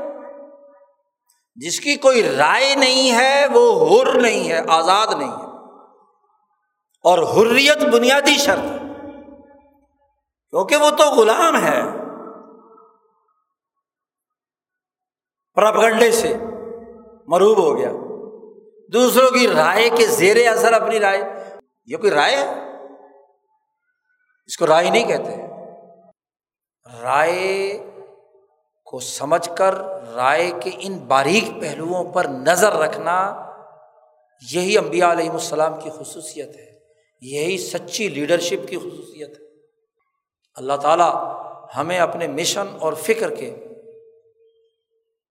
جس کی کوئی رائے نہیں ہے، وہ ہر نہیں ہے، آزاد نہیں ہے۔ اور حریت بنیادی شرط کیونکہ وہ تو غلام ہے۔ پرپگنڈے سے مروب ہو گیا۔ دوسروں کی رائے کے زیر اثر اپنی رائے۔ یہ کوئی رائے ہے؟ اس کو رائے نہیں کہتے۔ رائے کو سمجھ کر رائے کے ان باریک پہلوؤں پر نظر رکھنا یہی امبیا علیہم السلام کی خصوصیت ہے۔ یہی سچی لیڈرشپ کی خصوصیت ہے۔ اللہ تعالیٰ ہمیں اپنے مشن اور فکر کے،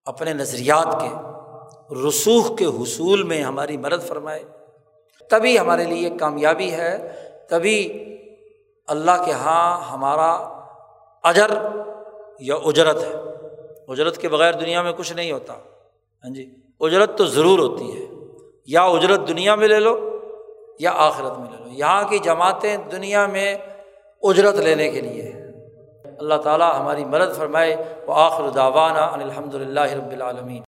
اپنے نظریات کے، رسوخ کے حصول میں ہماری مدد فرمائے۔ تبھی ہمارے لیے کامیابی ہے، تبھی اللہ کے یہاں ہمارا اجر یا اجرت ہے۔ اجرت کے بغیر دنیا میں کچھ نہیں ہوتا۔ ہاں جی اجرت تو ضرور ہوتی ہے۔ یا اجرت دنیا میں لے لو یا آخرت میں لے لو۔ یہاں کی جماعتیں دنیا میں اجرت لینے کے لیے اللہ تعالیٰ ہماری مدد فرمائے۔ وہ آخر داوانہ الحمد للہ رب العالمین۔